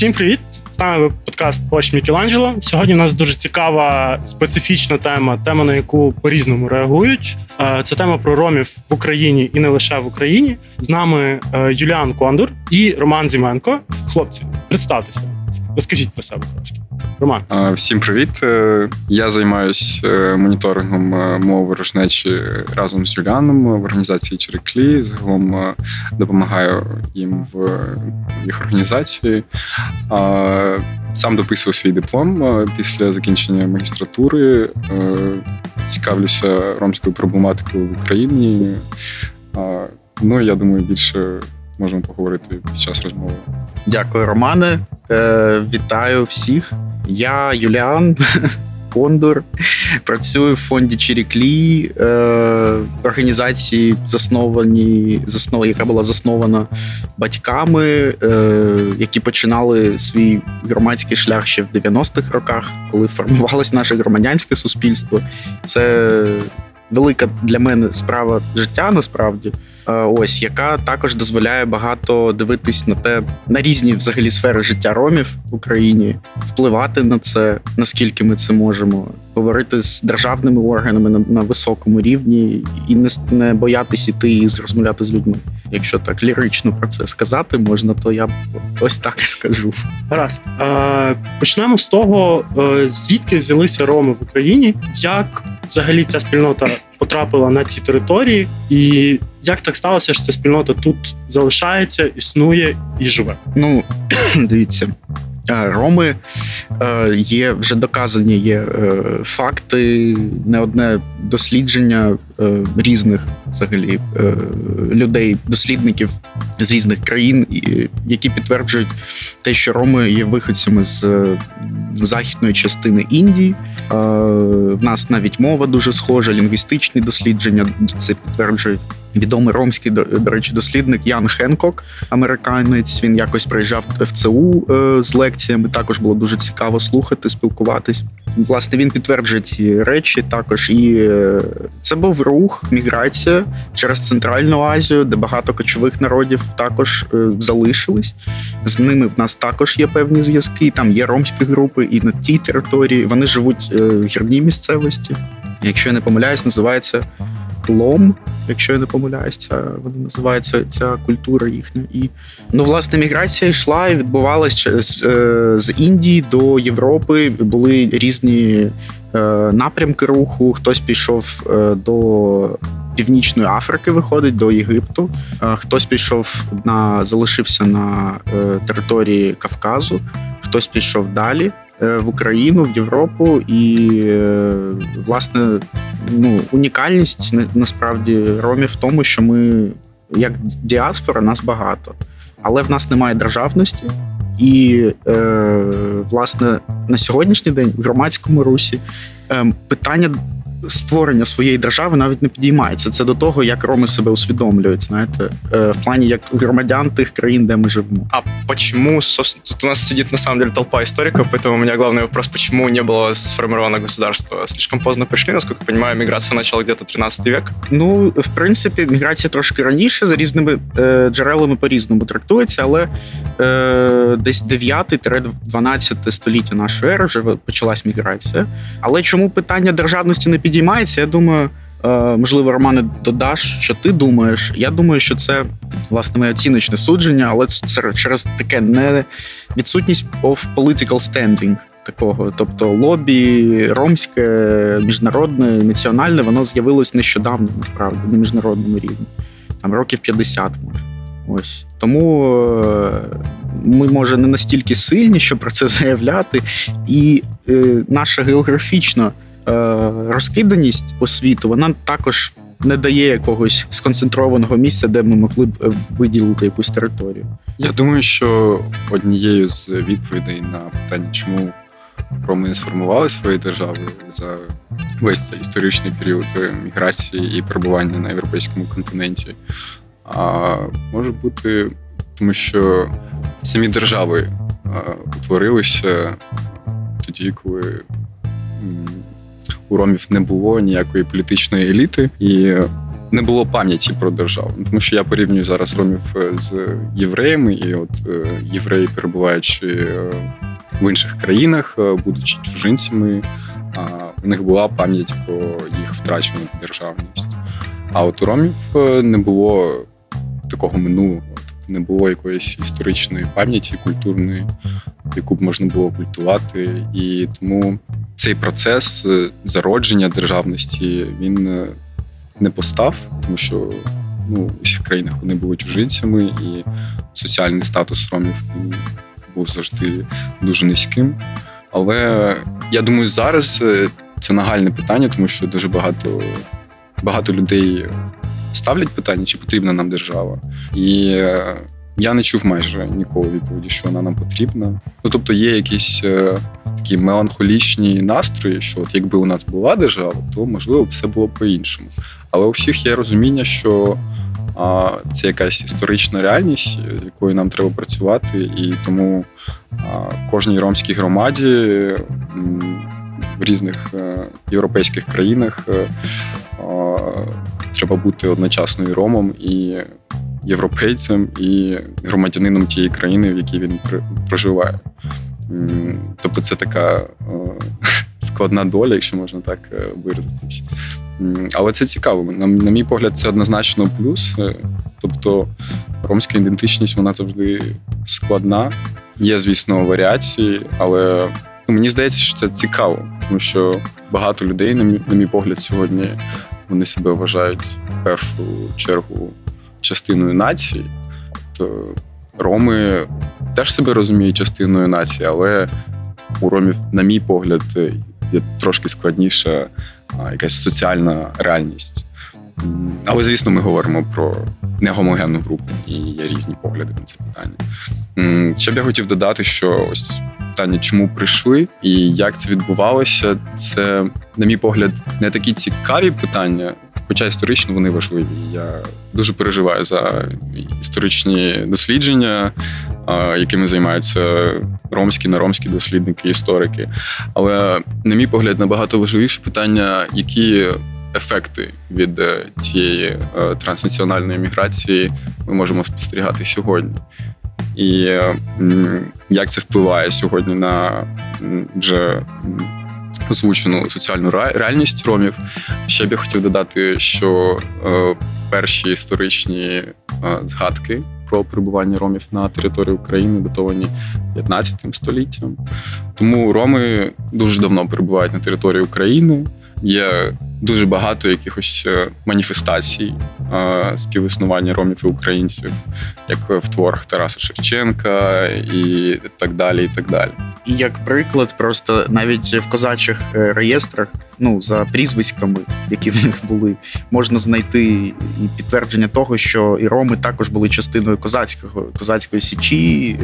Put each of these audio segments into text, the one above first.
Всім привіт! З нами подкаст Площ Мікеланджело. Сьогодні у нас дуже цікава специфічна тема, тема на яку по-різному реагують. Е, це тема про ромів в Україні і не лише в Україні. З нами е, Юліан Кондур і Роман Зіменко. Хлопці, представтеся, розкажіть про себе трошки. Роман, всім привіт. Е, я займаюся моніторингом мови ворожнечі разом з Юліаном в організації Череклі. Загалом допомагаю їм в їх організації. Сам дописував свій диплом е, після закінчення магістратури. Е, цікавлюся ромською проблематикою в Україні. Ну я думаю, більше можемо поговорити під час розмови. Дякую, Романе. Е, вітаю всіх. Я Юліан. Кондор, працюю в фонді Чиріклі, е, організації, засновані, заснов, яка була заснована батьками, е, які починали свій громадський шлях ще в 90-х роках, коли формувалось наше громадянське суспільство. Це велика для мене справа життя насправді. Е, ось яка також дозволяє багато дивитись на те на різні взагалі сфери життя ромів в Україні, впливати на це, наскільки ми це можемо, говорити з державними органами на, на високому рівні і не не боятись іти і розмовляти з людьми. Якщо так лірично про це сказати можна, то я ось так і скажу. Гаразд. Е, почнемо з того, е, звідки взялися роми в Україні, як взагалі ця спільнота потрапила на ці території, і як так сталося, що ця спільнота тут залишається, існує і живе? Ну дивіться. Роми є вже доказані є е, факти, не одне дослідження е, різних взагалі е, людей, дослідників з різних країн, які підтверджують те, що Роми є виходцями з західної частини Індії. В нас навіть мова дуже схожа, лінгвістичні дослідження це підтверджують. Відомий ромський до, речі, дослідник Ян Хенкок, американець. Він якось приїжджав в ЦУ е, з лекціями. Також було дуже цікаво слухати, спілкуватись. Власне, він підтверджує ці речі. Також і е, це був рух, міграція через Центральну Азію, де багато кочових народів також е, залишились. З ними в нас також є певні зв'язки. Там є ромські групи, і на тій території вони живуть в гірній місцевості. Якщо я не помиляюсь, називається лом, якщо я не помиляюсь, ця вони називаються ця культура їхня. І ну, власне, міграція йшла і відбувалася з, е, з Індії до Європи. Були різні е, напрямки руху. Хтось пішов е, до. Північної Африки виходить до Єгипту. Хтось пішов на залишився на території Кавказу, хтось пішов далі. Е, в Україну, в Європу, і е, власне ну унікальність насправді ромів в тому, що ми, як діаспора, нас багато, але в нас немає державності. І е, власне на сьогоднішній день в громадському русі е, питання створення своєї держави навіть не підіймається. Це до того, як роми себе усвідомлюють, знаєте, е, в плані як громадян тих країн, де ми живемо. А почему, собственно, тут у нас сидит на самом деле толпа историков, поэтому у меня главный вопрос, почему не было сформировано государство? Слишком поздно пришли, насколько я понимаю, миграция начала где-то 13 век? Ну, в принципі, міграція трошки раніше за різними е, джерелами по-різному трактується, але е, десь 9-12 століття нашої ери вже почалась міграція. Але чому питання державності не підіймається? Підіймається. Я думаю, е, можливо, Романе, додаш, що ти думаєш. Я думаю, що це власне моє оціночне судження, але це через таке не відсутність of political standing такого. Тобто лобі ромське, міжнародне, національне, воно з'явилось нещодавно, насправді, на міжнародному рівні. Там років 50, може. Ось тому е, ми, може, не настільки сильні, щоб про це заявляти, і е, наша географічна розкиданість по світу, вона також не дає якогось сконцентрованого місця, де ми могли б е, виділити якусь територію. Я думаю, що однією з відповідей на питання, чому роми не сформували свої держави за весь цей історичний період міграції і перебування на європейському континенті, а може бути, тому що самі держави утворилися тоді, коли у ромів не було ніякої політичної еліти, і не було пам'яті про державу. Тому що я порівнюю зараз ромів е, з євреями, і от е, євреї, перебуваючи е, в інших країнах, будучи чужинцями, у них була пам'ять про їх втрачену державність. А от у ромів не було такого минулого, не було якоїсь історичної пам'яті культурної, яку б можна було культувати. І тому цей процес е, зародження державності він е, не постав, тому що ну, у всіх країнах вони були чужинцями, і соціальний статус ромів був завжди дуже низьким. Але я думаю, зараз е, це нагальне питання, тому що дуже багато, багато людей ставлять питання, чи потрібна нам держава. І е, я не чув майже ніколи відповіді, що вона нам потрібна. Ну тобто є якісь е, такі меланхолічні настрої, що от якби у нас була держава, то можливо все було по-іншому. Але у всіх є розуміння, що а, це якась історична реальність, з якою нам треба працювати, і тому а, кожній ромській громаді в різних е, європейських країнах е, треба бути одночасно і ромом, і європейцем, і громадянином тієї країни, в якій він проживає. Тобто це така е, складна доля, якщо можна так е, виразитись. Але це цікаво. На, на мій погляд, це однозначно плюс. Е, Тобто ромська ідентичність вона завжди складна. Є, звісно, варіації, але ну, мені здається, що це цікаво, тому що багато людей, на мій, на мій погляд, сьогодні вони себе вважають в першу чергу частиною нації. То роми теж себе розуміють частиною нації, але у ромів, на мій погляд, є трошки складніша якась соціальна реальність. Але, звісно, ми говоримо про негомогенну групу, і є різні погляди на це питання. Ще б я хотів додати, що ось питання, чому прийшли і як це відбувалося, це, на мій погляд, не такі цікаві питання, хоча історично вони важливі. Я дуже переживаю за історичні дослідження, якими займаються ромські неромські дослідники, історики. Але, на мій погляд, набагато важливіше питання, які ефекти від е, цієї е, транснаціональної міграції ми можемо спостерігати сьогодні. І як це впливає сьогодні на вже озвучену соціальну реальність ромів. Ще б я хотів додати, що е, перші історичні е, згадки про перебування ромів на території України датовані 15 століттям. Тому роми дуже давно перебувають на території України. Є дуже багато якихось е, маніфестацій е, співіснування ромів і українців, як в творах Тараса Шевченка і так далі. І так далі. І як приклад, просто навіть в козачих е, реєстрах, ну за прізвиськами, які в них були, можна знайти і підтвердження того, що і роми також були частиною козацького козацької січі,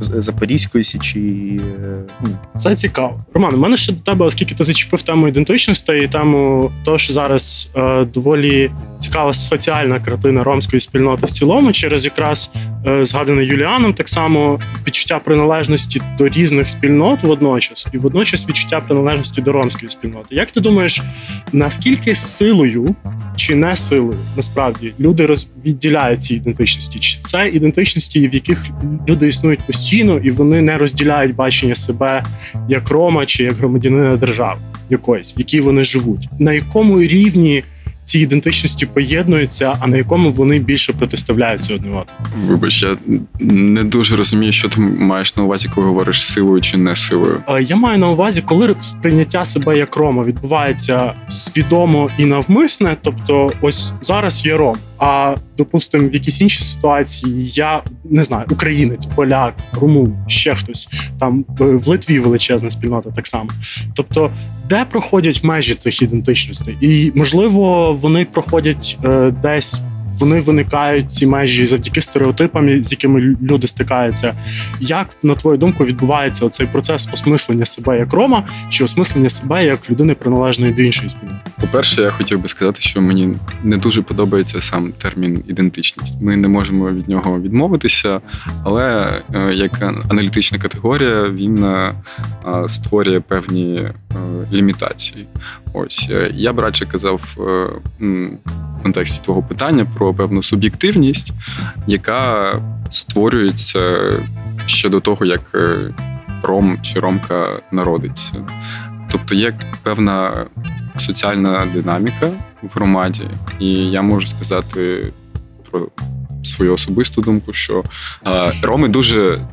Запорізької січі. е, Ну, Це цікаво. Роман, у мене ще до тебе, оскільки ти зачепив тему ідентичності і тему того, що зараз е, доволі цікава соціальна картина ромської спільноти в цілому, через якраз е, згадане Юліаном, так само відчуття приналежності до різних спільнот водночас, і водночас відчуття приналежності до ромської спільноти. Як ти думаєш, наскільки силою чи не силою насправді люди роз... відділяють ці ідентичності? Чи це ідентичності, в яких люди існують постійно, і вони не розділяють бачення себе як рома чи як громадянина держави якоїсь, в якій вони живуть? На якому рівні ці ідентичності поєднуються, а на якому вони більше протиставляються одне одному? Вибач, я не дуже розумію, що ти маєш на увазі, коли говориш силою чи не силою. Е, Я маю на увазі, коли сприйняття себе як рома відбувається свідомо і навмисне, тобто ось зараз є ром. А допустимо, в якійсь іншій ситуації я не знаю, українець, поляк, румун, ще хтось там е, в Литві величезна спільнота так само. Тобто, де проходять межі цих ідентичностей, і можливо вони проходять е, десь. Вони виникають ці межі завдяки стереотипам, з якими люди стикаються. Як на твою думку відбувається цей процес осмислення себе як рома, чи осмислення себе як людини приналежної до іншої спільноти? По-перше, я хотів би сказати, що мені не дуже подобається сам термін ідентичність. Ми не можемо від нього відмовитися, але е, як аналітична категорія він е, створює певні е, лімітації. Ось я б радше казав контексті твого питання про певну суб'єктивність, яка створюється ще до того, як е, ром чи ромка народиться. Тобто є певна соціальна динаміка в громаді, і я можу сказати про свою особисту думку, що е, роми дуже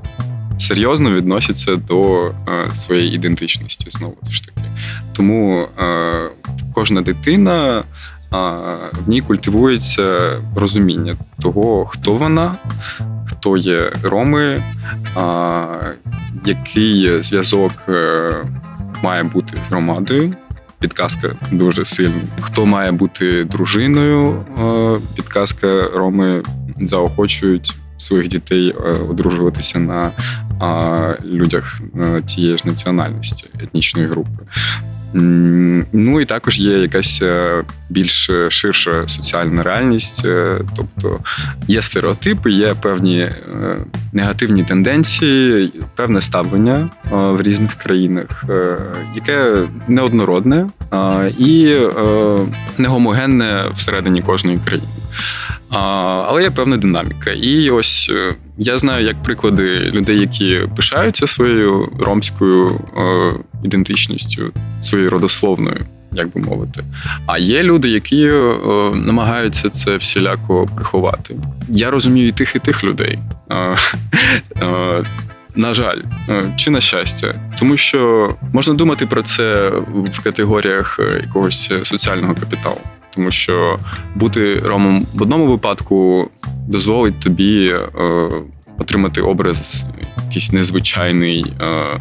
серйозно відносяться до е, своєї ідентичності знову ж таки. Тому кожна дитина. В ній культивується розуміння того, хто вона, хто є роми, який зв'язок е, має бути з громадою. Підказка дуже сильна. Хто має бути дружиною? е, Підказка роми заохочують своїх дітей е, одружуватися на людях тієї ж національності, етнічної групи. Ну і також є якась е, більш ширша соціальна реальність, е, тобто є стереотипи, є певні е, негативні тенденції, певне ставлення в різних країнах, яке неоднородне і негомогенне всередині кожної країни. Але є певна динаміка. І ось е, я знаю як приклади людей, які пишаються своєю ромською е, ідентичністю, своєю родословною, як би мовити. А є люди, які е, намагаються це всіляко приховати. Я розумію і тих, і тих людей. На жаль, чи на щастя, тому що можна думати про це в категоріях якогось соціального капіталу. Тому що бути ромом в одному випадку дозволить тобі е, отримати образ якийсь незвичайний, е,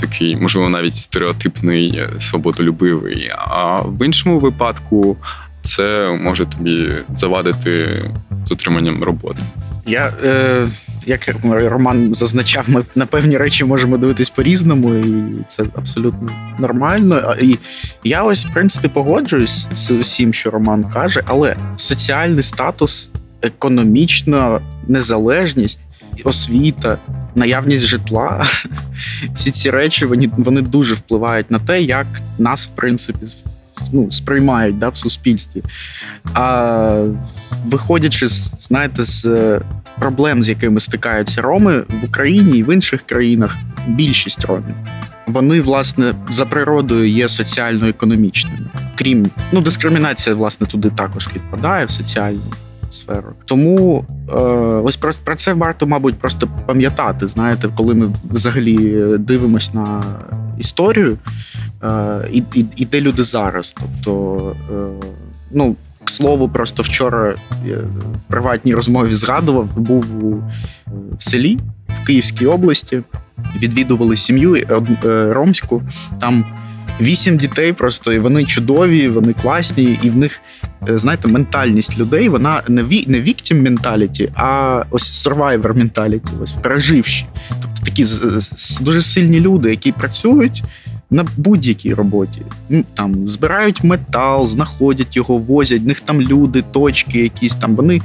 такий, можливо, навіть стереотипний, е, свободолюбивий. А в іншому випадку це може тобі завадити з отриманням роботи. Я, е, як Роман зазначав, ми на певні речі можемо дивитись по-різному, і це абсолютно нормально. І я ось, в принципі, погоджуюсь з усім, що Роман каже, але соціальний статус, економічна незалежність, освіта, наявність житла, всі ці речі вони, вони дуже впливають на те, як нас, в принципі, ну, сприймають да, в суспільстві. А виходячи знаєте, з проблем, з якими стикаються роми в Україні і в інших країнах, більшість ромів. Вони, власне, за природою є соціально-економічними. Крім ну, дискримінація, власне, туди також підпадає в соціальну сферу. Тому е, ось про, про це варто, мабуть, просто пам'ятати. Знаєте, коли ми взагалі дивимося на історію, е, і, і, і де люди зараз. Тобто, е, ну. Слову, просто вчора я в приватній розмові згадував, був у селі в Київській області, відвідували сім'ю е, е, ромську. Там вісім дітей просто і вони чудові, вони класні, і в них, е, знаєте, ментальність людей, вона не ві, не victim mentality, а ось survivor mentality, ось переживші. Тобто такі дуже сильні люди, які працюють на будь-якій роботі. Там збирають метал, знаходять його, возять, в них там люди, точки якісь там. Вони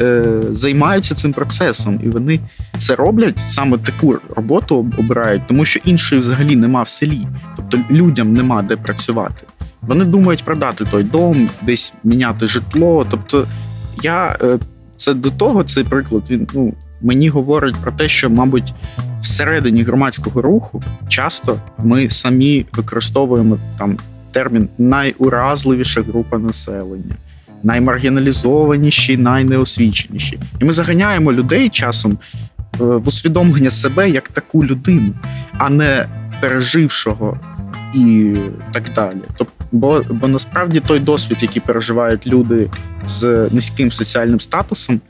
е, займаються цим процесом, і вони це роблять саме таку роботу обирають, тому що іншої взагалі нема в селі. Тобто людям нема де працювати. Вони думають продати той дом, десь міняти житло. Тобто, я е, це до того, цей приклад він ну мені говорить про те, що, мабуть, всередині громадського руху часто ми самі використовуємо там термін найуразливіша група населення, наймаргіналізованіші, найнеосвіченіші. І ми заганяємо людей часом е, в усвідомлення себе як таку людину, а не пережившого і так далі. Тобто, бо, бо насправді той досвід, який переживають люди з низьким соціальним статусом,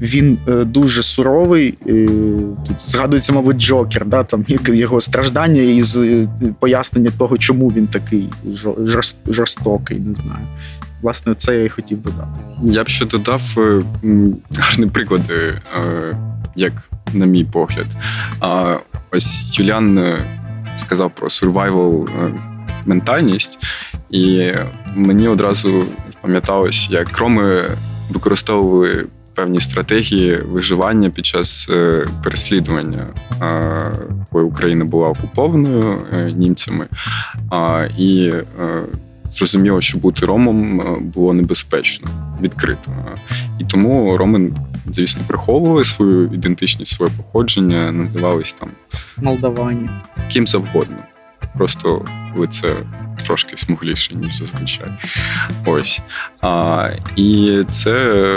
він е, дуже суровий. Тут згадується, мабуть, Джокер, да, там його страждання і е, пояснення того, чому він такий жорстокий, не знаю. Власне, це я і хотів додати. Я б ще додав е, гарні е, як на мій погляд. Ось Юліан сказав про survival ментальність, і мені одразу пам'яталось, як роми використовували певні стратегії виживання під час е, переслідування, е, коли Україна була окупованою е, німцями. І зрозуміло, що бути ромом було небезпечно, відкрито. І тому роми, звісно, приховували свою ідентичність, своє походження, називались там Молдавані. ким завгодно. Просто лице трошки смугліше, ніж зазвичай. Ось. А, і це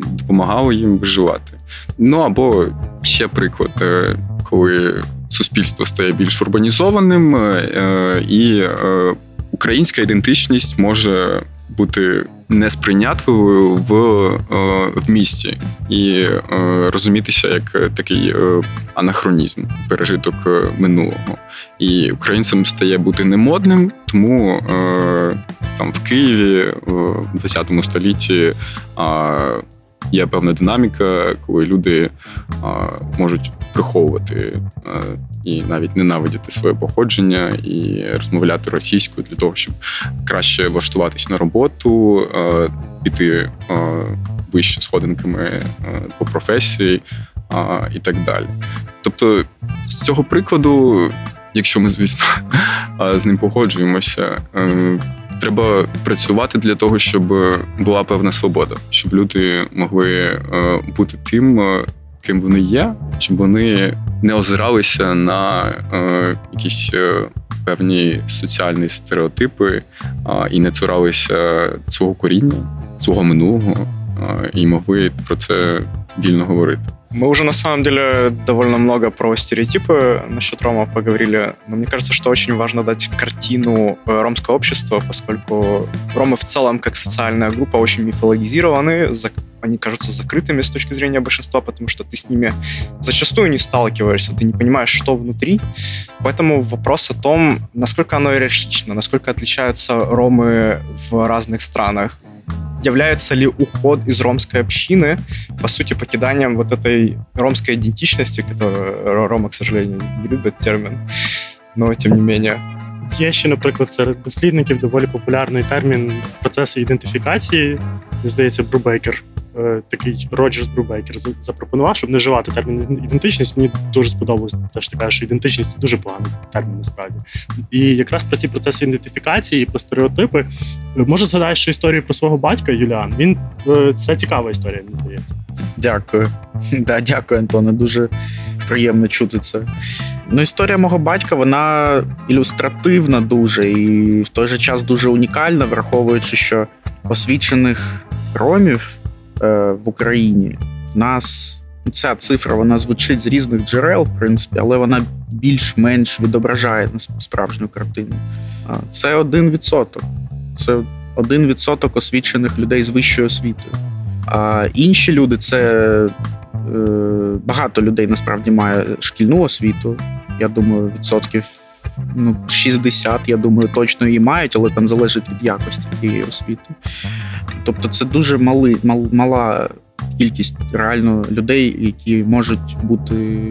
допомагало їм виживати. Ну або ще приклад, е, коли суспільство стає більш урбанізованим, е, і е, українська ідентичність може бути несприйнятливою в, е, в місті і е, розумітися як такий е, анахронізм, пережиток минулого. І українцям стає бути немодним, тому там в Києві в 20 столітті є певна динаміка, коли люди е, можуть приховувати е, і навіть ненавидіти своє походження і розмовляти російською для того, щоб краще влаштуватись на роботу, е, піти е, вище сходинками е, по професії і так далі. Тобто, з цього прикладу, якщо ми, звісно, з ним погоджуємося, треба працювати для того, щоб була певна свобода, щоб люди могли бути тим, ким вони є, щоб вони не озиралися на е, якісь е, певні соціальні стереотипи е, і не цуралися свого коріння, свого минулого, е, і могли про це вільно говорити. Мы уже на самом деле довольно много про стереотипы насчет рома поговорили, но мне кажется, что очень важно дать картину э, ромского общества, поскольку ромы в целом как социальная группа очень мифологизированы, они кажутся закрытыми с точки зрения большинства, потому что ты с ними зачастую не сталкиваешься, ты не понимаешь, что внутри. Поэтому вопрос о том, насколько оно иерархично, насколько отличаются ромы в разных странах, является ли уход из ромской общины, по сути, покиданием вот этой ромской идентичности, которую Ро- Рома, к сожалению, не любит термин, но тем не менее. Є ще, наприклад, серед дослідників доволі популярний термін процеси ідентифікації. Мені здається, Брубейкер, е, такий Роджерс Брубейкер за- запропонував, щоб не вживати термін ідентичність. Мені дуже сподобалось теж така, що ідентичність це дуже поганий термін насправді. І якраз про ці процеси ідентифікації і про стереотипи е, може згадаєш що історію про свого батька Юліан. Він е, це цікава історія, мені здається. Дякую. Да, дякую, Антоне. Дуже приємно чути це. Ну, історія мого батька вона ілюстративна дуже і в той же час дуже унікальна, враховуючи, що освічених ромів е, в Україні в нас ця цифра вона звучить з різних джерел, в принципі, але вона більш-менш відображає справжню картину. Це один відсоток. Це один відсоток освічених людей з вищою освітою. А інші люди це е, багато людей насправді має шкільну освіту. Я думаю, відсотків ну, 60, я думаю, точно її мають, але там залежить від якості тієї освіти. Тобто, це дуже мали, мал, мала кількість реально людей, які можуть бути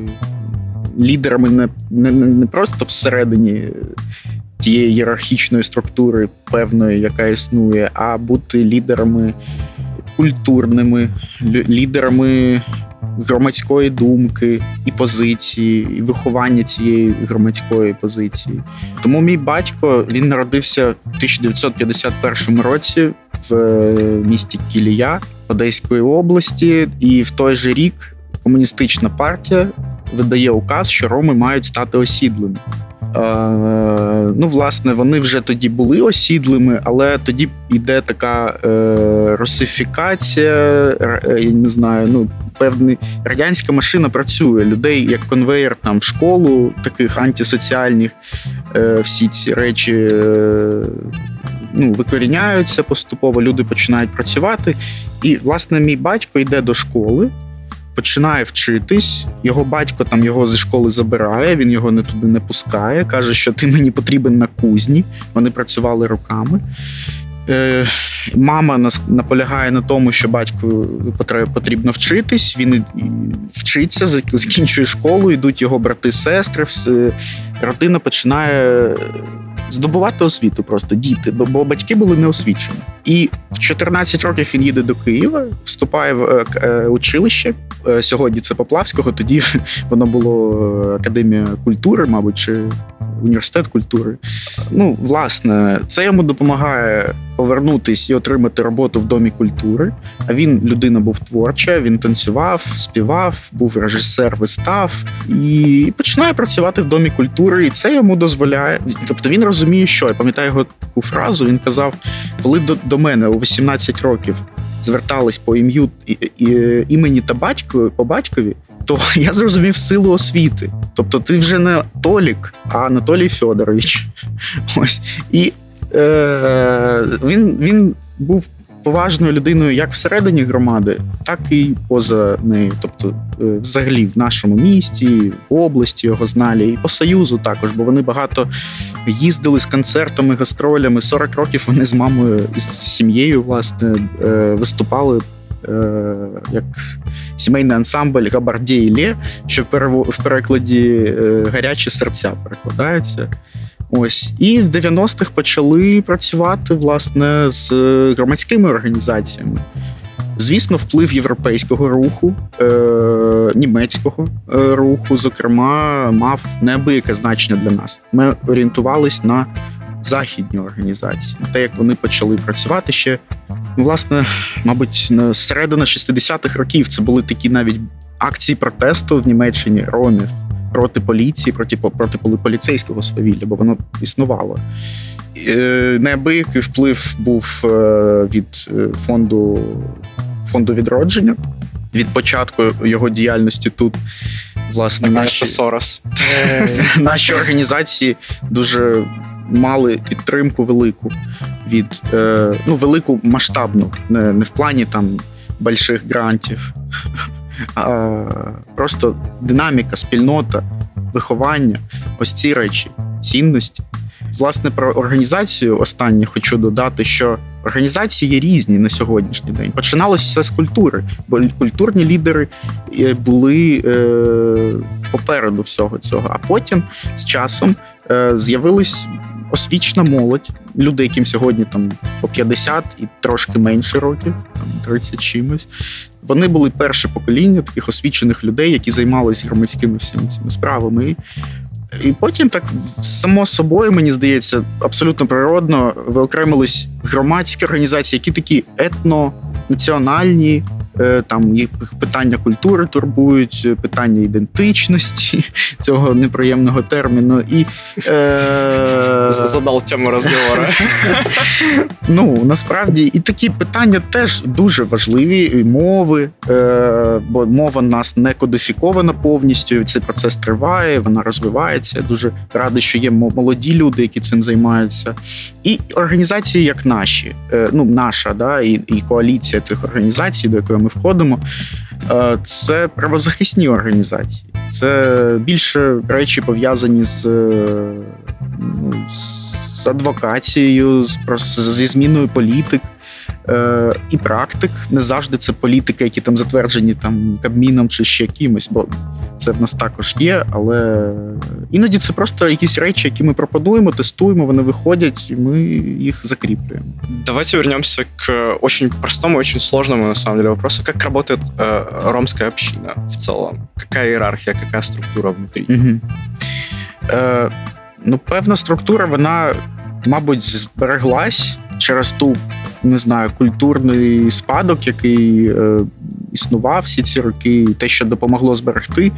лідерами не, не, не просто всередині тієї ієрархічної структури певної, яка існує, а бути лідерами культурними, лідерами громадської думки і позиції, і виховання цієї громадської позиції. Тому мій батько він народився в 1951 році в е, місті Кілія Одеської області, і в той же рік комуністична партія видає указ, що роми мають стати осідлими. Е, ну, власне, вони вже тоді були осідлими, але тоді йде така е, русифікація, е, я не знаю, ну, певний радянська машина працює. Людей як конвейер там в школу, таких антисоціальних, е, всі ці речі. Е, Ну, викоріняються поступово, люди починають працювати. І, власне, мій батько йде до школи, починає вчитись. Його батько там його зі школи забирає, він його не туди не пускає. каже, що ти мені потрібен на кузні. Вони працювали роками. Е, мама нас наполягає на тому, що батьку потрібно вчитись. Він вчиться, закінчує школу, йдуть його брати, сестри. Родина починає здобувати освіту просто діти, бо, батьки були неосвічені. І в 14 років він їде до Києва, вступає в е, е, училище. Е, Сьогодні це Поплавського, тоді воно було Академія культури, мабуть, чи університет культури. Ну, власне, це йому допомагає повернутись і отримати роботу в домі культури. А він людина був творча, він танцював, співав, був режисер вистав і починає працювати в домі культури. І це йому дозволяє. Тобто він розуміє, що я пам'ятаю його таку фразу. Він казав, коли до, до мене у 18 років звертались по ім'ю і, і, імені та батькові по батькові. То я зрозумів силу освіти. Тобто, ти вже не Толік, а Анатолій Федорович. Ось і е, він, він був поважною людиною як всередині громади, так і поза нею. Тобто, е, взагалі, в нашому місті, в області його знали, і по союзу також, бо вони багато їздили з концертами, гастролями. 40 років вони з мамою з сім'єю власне е, виступали. е, Як сімейний ансамбль Габарді і Лє, що в перекладі гарячі серця перекладається. Ось і в 90-х почали працювати власне з громадськими організаціями. Звісно, вплив європейського руху, е, німецького е, руху, зокрема, мав неабияке значення для нас. Ми орієнтувались на західні організації, на те, як вони почали працювати ще. Ну, власне, мабуть, на середина 60-х років це були такі навіть акції протесту в Німеччині ромів проти поліції, проти, проти полі- поліцейського свавілля, бо воно існувало. Е, Неабиякий вплив був е, від е, фонду, фонду відродження, від початку його діяльності тут. Власне, Наші... наші, Сорос. наші організації дуже мали підтримку велику від ну, велику масштабну, не, не в плані там больших грантів, просто динаміка, спільнота, виховання, ось ці речі, цінності. Власне, про організацію останнє хочу додати, що організації є різні на сьогоднішній день. Починалося все з культури, бо культурні лідери е, були е, попереду всього цього. А потім з часом е, з'явилась освічна молодь, люди, яким сьогодні там по 50 і трошки менше років, там 30 чимось. Вони були перше покоління таких освічених людей, які займалися громадськими всіми цими справами. І потім так само собою, мені здається, абсолютно природно виокремились громадські організації, які такі етнонаціональні, там їх питання культури турбують, е, питання ідентичності цього неприємного терміну. І, е... Задал тему розговору. Ну насправді і такі питання теж дуже важливі. І мови, е, бо мова в нас не кодифікована повністю. Цей процес триває, вона розвивається. Я дуже радий, що є молоді люди, які цим займаються. І організації, як наші, е, ну наша, да, і, і коаліція тих організацій, до якої ми входимо. е, Це правозахисні організації. Це більше речі пов'язані з, е, ну, з адвокацією, з, зі зміною політик. Е, і практик не завжди це політики, які там затверджені там Кабміном чи ще кимось, бо це в нас також є. Але іноді це просто якісь речі, які ми пропонуємо, тестуємо, вони виходять, і ми їх закріплюємо. Давайте вернемся к очень простому, очень сложному, на самом деле, вопросу. Как работает э, ромская община в целом? Какая иерархия, какая структура внутри? Угу. Е, ну, певна структура, вона, мабуть, збереглась через ту, не знаю, культурний спадок, який е, існував всі ці роки, те, що допомогло зберегти,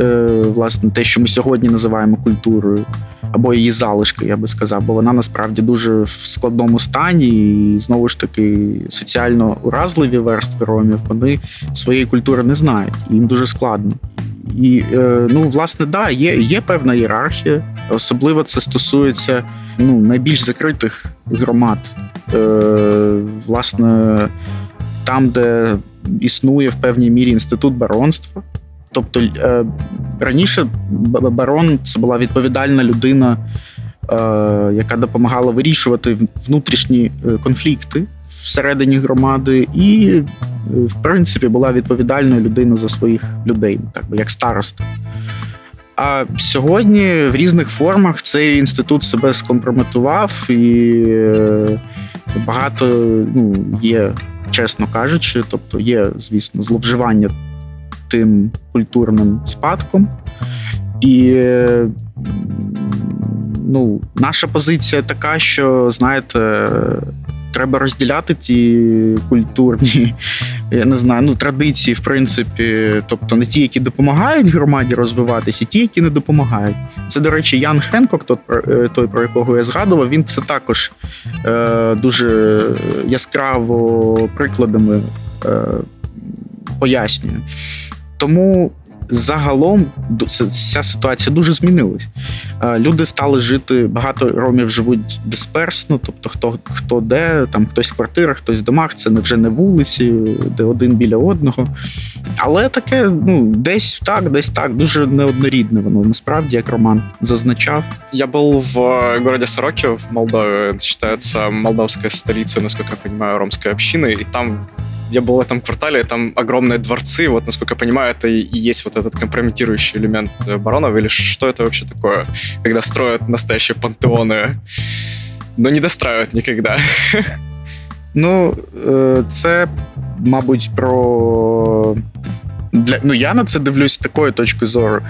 е, власне, те, що ми сьогодні називаємо культурою, або її залишки, я би сказав, бо вона насправді дуже в складному стані, і знову ж таки соціально уразливі верстви ромів вони своєї культури не знають, їм дуже складно. І е, ну, власне, да, є, є певна ієрархія. Особливо це стосується ну, найбільш закритих громад. Е, власне, там, де існує в певній мірі інститут баронства. Тобто е, раніше барон це була відповідальна людина, е, яка допомагала вирішувати внутрішні е, конфлікти всередині громади, і, е, в принципі, була відповідальною людиною за своїх людей, так би як староста. А сьогодні в різних формах цей інститут себе скомпрометував, і е, багато ну, є, чесно кажучи, тобто є, звісно, зловживання тим культурним спадком. І ну, наша позиція така, що знаєте, треба розділяти ті культурні, я не знаю, ну традиції, в принципі, тобто не ті, які допомагають громаді розвиватися, і ті, які не допомагають. Це, до речі, Ян Хенкок, тот про- той про якого я згадував, він це також е, дуже яскраво прикладами е, пояснює. Тому загалом ду- ця- ця ситуація дуже змінилась. Е, Люди стали жити, багато ромів живуть дисперсно, тобто хто, хто де, там хтось в квартирах, хтось в домах, це не вже не вулиці, де один біля одного. Але таке, ну, десь так, десь так, дуже неоднорідне воно насправді, як Роман зазначав. Я был в э, городе Сороке в Молдове. Это считается молдавская столица, насколько я понимаю, ромской общины. И там я был в этом квартале, там огромные дворцы. Вот, насколько я понимаю, это и есть вот этот компрометирующий элемент э, баронов. Или что это вообще такое, когда строят настоящие пантеоны, но не достраивают никогда. Ну, е, це, мабуть, про. Для... Ну, я на це дивлюсь з такої точки зору.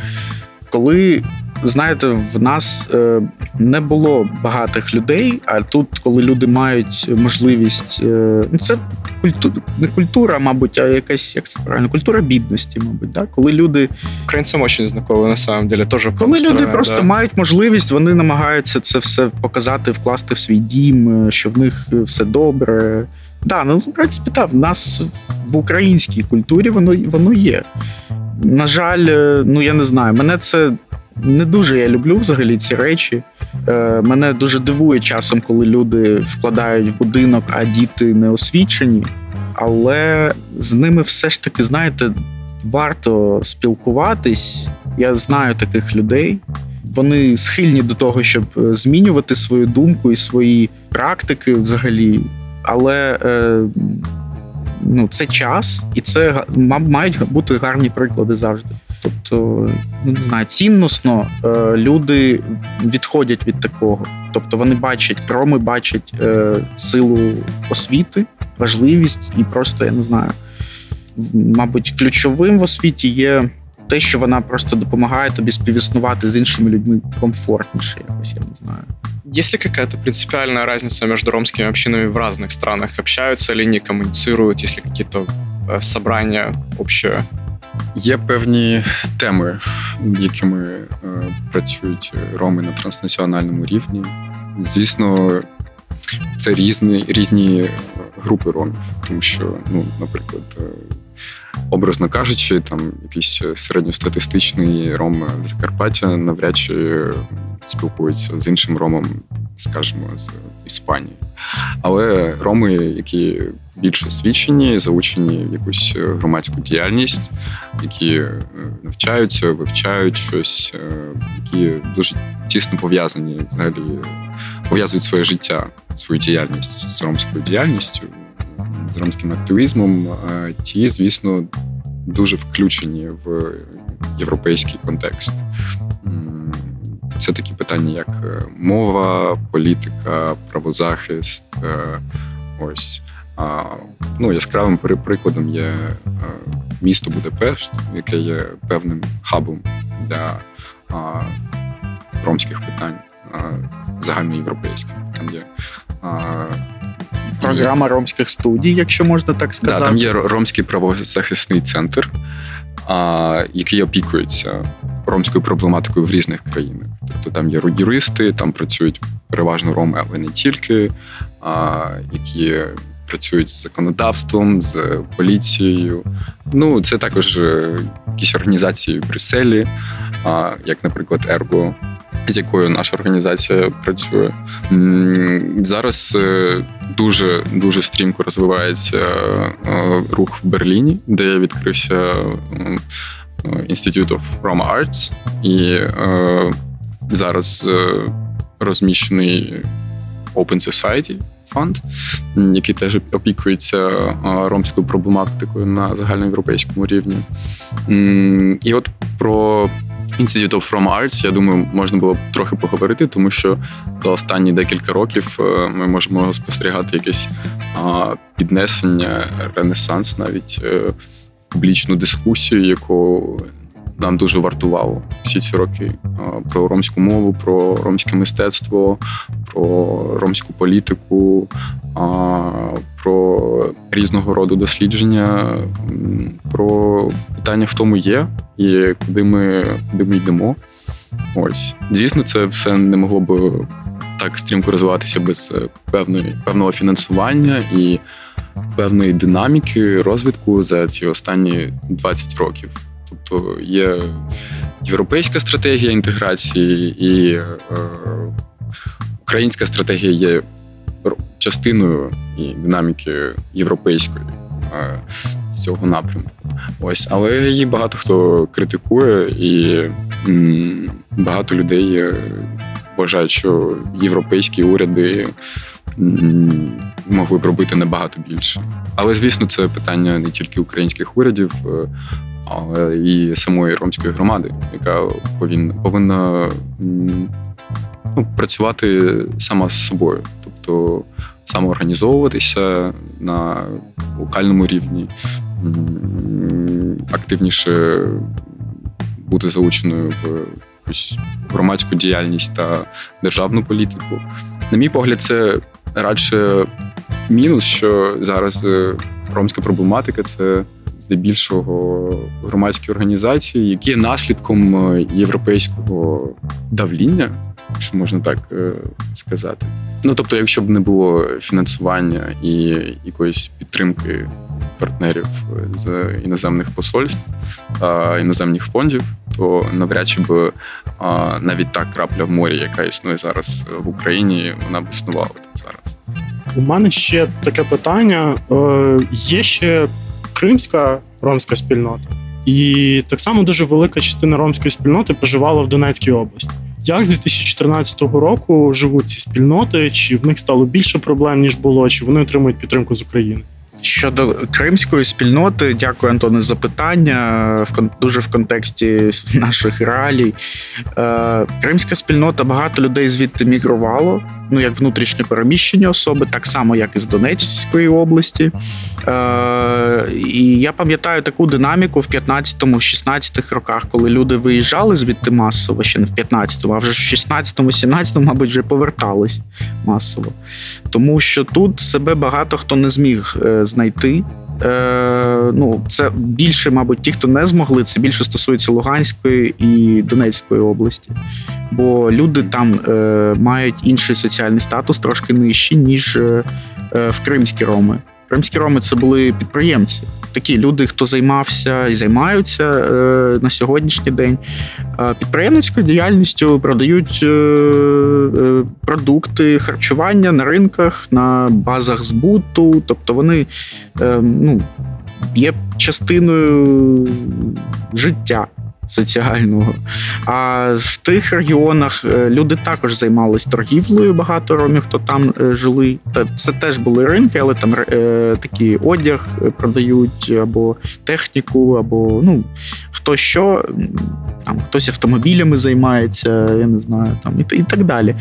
Коли, знаєте, в нас е, не було багатих людей, а тут, коли люди мають можливість. Е, ну, це культу... не культура, мабуть, а якась, як це правильно, культура бідності, мабуть. Да? Коли люди Украинцам очень знакомы, на самом деле, тоже коли люди построено, просто мають можливість, вони намагаються це все показати, вкласти в свій дім, е, що в них все добре. Да, ну в принципі, так, в нас в українській культурі воно, воно є. На жаль, ну я не знаю, мене це не дуже я люблю взагалі ці речі. Е, мене дуже дивує часом, коли люди вкладають в будинок, а діти не освічені. Але з ними все ж таки, знаєте, варто спілкуватись. Я знаю таких людей. Вони схильні до того, щоб е, змінювати свою думку і свої практики взагалі. Але е, ну, це час, і це мають бути гарні приклади завжди. Тобто, ну не знаю, цінносно е, люди відходять від такого. Тобто вони бачать, роми бачать е, силу освіти, важливість і просто я не знаю. Мабуть, ключовим в освіті є те, що вона просто допомагає тобі співіснувати з іншими людьми комфортніше, якось я не знаю. Есть ли какая-то принципиальная разница между ромскими общинами в разных странах? Общаются ли они, коммуницируют, есть ли какие-то э, собрания общие? Є певні теми, якими е, працюють роми на транснаціональному рівні. Звісно, це різні, різні групи ромів, тому що, ну, наприклад, е, образно кажучи, там якийсь середньостатистичний ром з Закарпаття навряд чи е, спілкується з іншим ромом, скажімо, з Іспанії. Але роми, які більш освічені, заучені в якусь е, громадську діяльність, які е, навчаються, вивчають щось, е, які дуже тісно пов'язані взагалі, пов'язують своє життя, свою діяльність з ромською діяльністю, з ромським активізмом. е, Ті, звісно, дуже включені в європейський контекст. Це такі питання, як е, мова, політика, правозахист. е, Ось. Ну, яскравим при- прикладом є місто Будапешт, яке є певним хабом для ромських питань загальноєвропейських. Там є Програма ромських студій, якщо можна так Да, сказати. там є ромський правозахисний центр, а, який опікується ромською проблематикою в різних країнах. Тобто там є юристи, там працюють переважно роми, але не тільки, а, які працюють з законодавством, з поліцією. Ну, це також е, якісь організації в Брюсселі, як, наприклад, Ерго. З якою наша організація працює зараз е, дуже дуже стрімко розвивається е, рух в Берліні, де відкрився е, Institute of Roma Arts, і зараз розміщений Open Society фонд, який теж опікується ромською проблематикою на загальноєвропейському рівні. І от про Institute of Roma Arts, я думаю, можна було б трохи поговорити, тому що за останні декілька років е, ми можемо спостерігати якесь піднесення, ренесанс, навіть е, публічну дискусію, яку нам дуже вартувало. Всі ці роки про ромську мову, про ромське мистецтво, про ромську політику, про різного роду дослідження, про питання, хто ми є і куди ми куди ми йдемо. Ось, звісно, це все не могло б так стрімко розвиватися без е, певної певного фінансування і певної динаміки розвитку за ці останні 20 років. Тобто є європейська стратегія інтеграції і е, українська стратегія є частиною і динаміки європейської з цього напрямку. Ось, але її багато хто критикує, і багато людей е, вважають, що європейські уряди могли б робити набагато більше. Але звісно, це питання не тільки українських урядів, е, але і самої ромської громади, яка повинна повинна ну, працювати сама з собою, тобто самоорганізовуватися на локальному рівні, активніше бути залученою в якусь громадську діяльність та державну політику. На мій погляд, це радше мінус, що зараз е, ромська проблематика це здебільшого громадські організації, які є наслідком е, європейського давління, якщо можна так е, сказати. Ну тобто, якщо б не було фінансування і якоїсь підтримки партнерів з іноземних посольств та іноземних фондів, то навряд чи б навіть та крапля в морі, яка існує зараз в Україні, вона б існувала зараз. У мене ще таке питання: е, є ще кримська ромська спільнота, і так само дуже велика частина ромської спільноти проживала в Донецькій області. Як з 2014 року живуть ці спільноти? Чи в них стало більше проблем ніж було? Чи вони отримують підтримку з України? Щодо кримської спільноти, дякую, Антоне, за питання. дуже в контексті наших реалій. Е, кримська спільнота багато людей звідти мігрувало ну як внутрішньо переміщені особи, так само як і з Донецької області. Е, І я пам'ятаю таку динаміку в 15-16 роках, коли люди виїжджали звідти масово, ще не в 15-му, а вже в 16-17, мабуть, вже повертались масово. Тому що тут себе багато хто не зміг е, знайти. Е, ну, Це більше, мабуть, ті, хто не змогли, це більше стосується Луганської і Донецької області. Бо люди там е, мають інший соціальний статус, трошки нижчий, ніж е, е в Кримські Роми. Кримські роми це були підприємці. Такі люди, хто займався і займаються е, на сьогоднішній день е, підприємницькою діяльністю, продають е, продукти харчування на ринках, на базах збуту. Тобто вони ну, є частиною життя соціального. А в тих регіонах е, люди також займалися торгівлею. Багато ромів, хто там е, жили. Це теж були ринки, але там е, такий одяг продають або техніку, або ну хто що, там хтось автомобілями займається, я не знаю, там і, і так далі.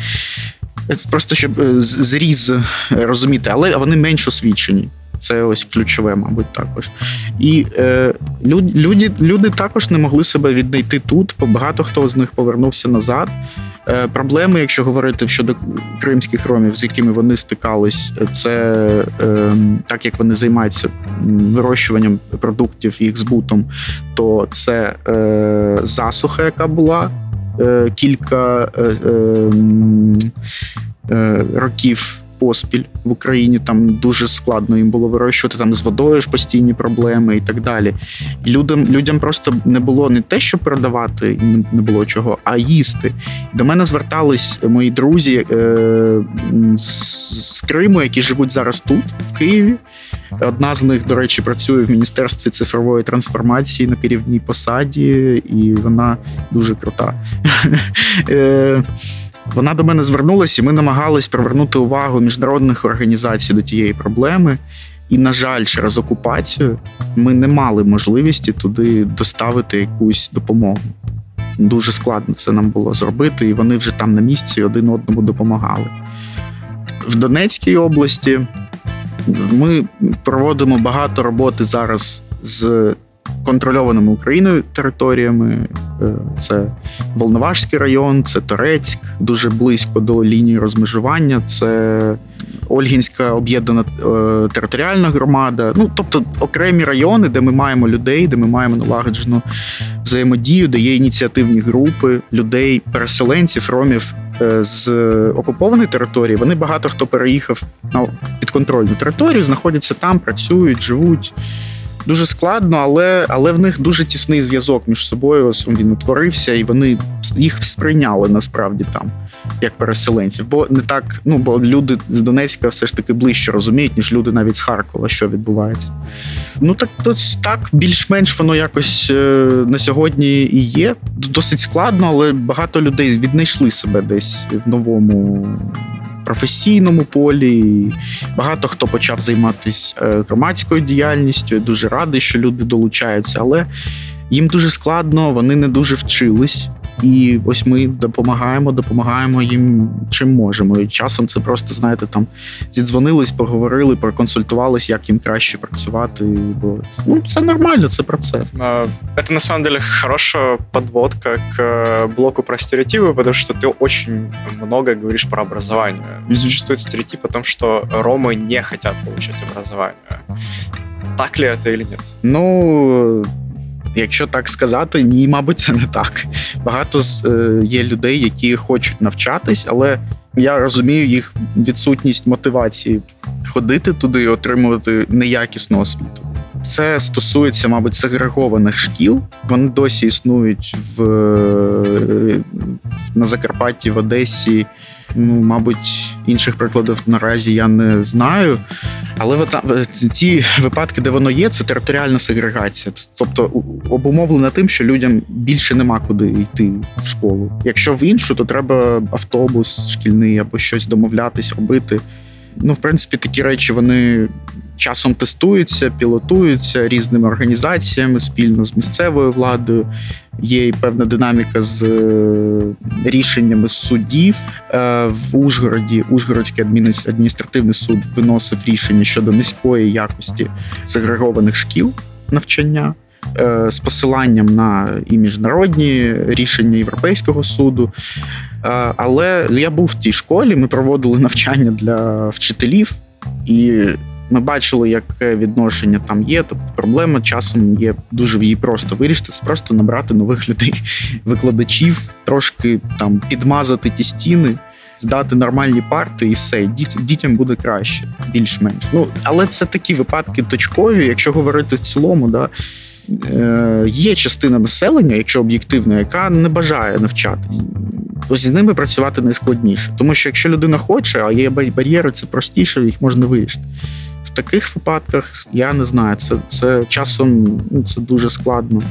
Просто щоб зріз розуміти, але вони менш освічені. Це ось ключове, мабуть, також. І е, люди люди також не могли себе віднайти тут, багато хто з них повернувся назад. Е, Проблеми, якщо говорити щодо кримських ромів, з якими вони стикались, це е, так як вони займаються вирощуванням продуктів, їх збутом, то це е, засуха, яка була е, кілька е, е, років поспіль в Україні там дуже складно їм було вирощувати там з водою ж постійні проблеми і так далі. Людям людям просто не було не те, що продавати, не було чого, а їсти. До мене звертались мої друзі е, з Криму, які живуть зараз тут, в Києві. Одна з них, до речі, працює в міністерстві цифрової трансформації на керівній посаді, і вона дуже крута. Вона до мене звернулася, і ми намагались привернути увагу міжнародних організацій до тієї проблеми. І, на жаль, через окупацію ми не мали можливості туди доставити якусь допомогу. Дуже складно це нам було зробити, і вони вже там на місці один одному допомагали. В Донецькій області ми проводимо багато роботи зараз з контрольованими Україною територіями. Е, Це Волновашський район, це Торецьк, дуже близько до лінії розмежування. Це Ольгінська об'єднана е, територіальна громада. Ну тобто окремі райони, де ми маємо людей, де ми маємо налагоджену взаємодію, де є ініціативні групи людей, переселенців, ромів е, з окупованої території. Вони багато хто переїхав на підконтрольну територію, знаходяться там, працюють, живуть. Дуже складно, але але в них дуже тісний зв'язок між собою. Ось він утворився, і вони їх сприйняли насправді там як переселенців. Бо не так, ну бо люди з Донецька все ж таки ближче розуміють, ніж люди навіть з Харкова, що відбувається. Ну так так, більш-менш воно якось е, на сьогодні і є. Досить складно, але багато людей віднайшли себе десь в новому професійному полі. Багато хто почав займатися е, громадською діяльністю. Я дуже радий, що люди долучаються, але їм дуже складно, вони не дуже вчились. І ось ми допомагаємо, допомагаємо їм чим можемо. І часом це просто, знаєте, там зідзвонились, поговорили, проконсультувались, як їм краще працювати. Бо ну це нормально, це процес. Это на самом деле хорошая подводка к э, блоку про стереотипы, потому что ты очень много говоришь про образование. Mm-hmm. Существует стереотип о том, что ромы не хотят получать образование. Так ли это или нет? Ну Якщо так сказати, ні, мабуть, це не так. Багато е, є людей, які хочуть навчатись, але я розумію їх відсутність мотивації ходити туди і отримувати неякісну освіту. Це стосується, мабуть, сегрегованих шкіл. Вони досі існують в, на Закарпатті, в Одесі. Ну, мабуть, інших прикладів наразі я не знаю. Але ті випадки, де воно є, це територіальна сегрегація. Тобто обумовлена тим, що людям більше нема куди йти в школу. Якщо в іншу, то треба автобус шкільний або щось домовлятись, робити. Ну, в принципі, такі речі вони часом тестуються, пілотуються різними організаціями спільно з місцевою владою. Є і певна динаміка з е, рішеннями судів е, в Ужгороді. Ужгородський адміністративний суд виносив рішення щодо низької якості сегрегованих шкіл навчання. Е, з посиланням на і міжнародні рішення Європейського суду. Але я був в тій школі, ми проводили навчання для вчителів, і ми бачили, яке відношення там є. Тобто проблема часом є дуже її просто вирішити. Це просто набрати нових людей, викладачів, трошки там підмазати ті стіни. Здати нормальні парти і все, Діт, дітям буде краще, більш-менш. Ну але це такі випадки точкові. Якщо говорити в цілому, да е, є частина населення, якщо об'єктивно, яка не бажає навчатись. Ось з ними працювати найскладніше, тому що якщо людина хоче, а є бар'єри, це простіше, їх можна вирішити таких випадках я не знаю. Це це часом ну, це дуже складно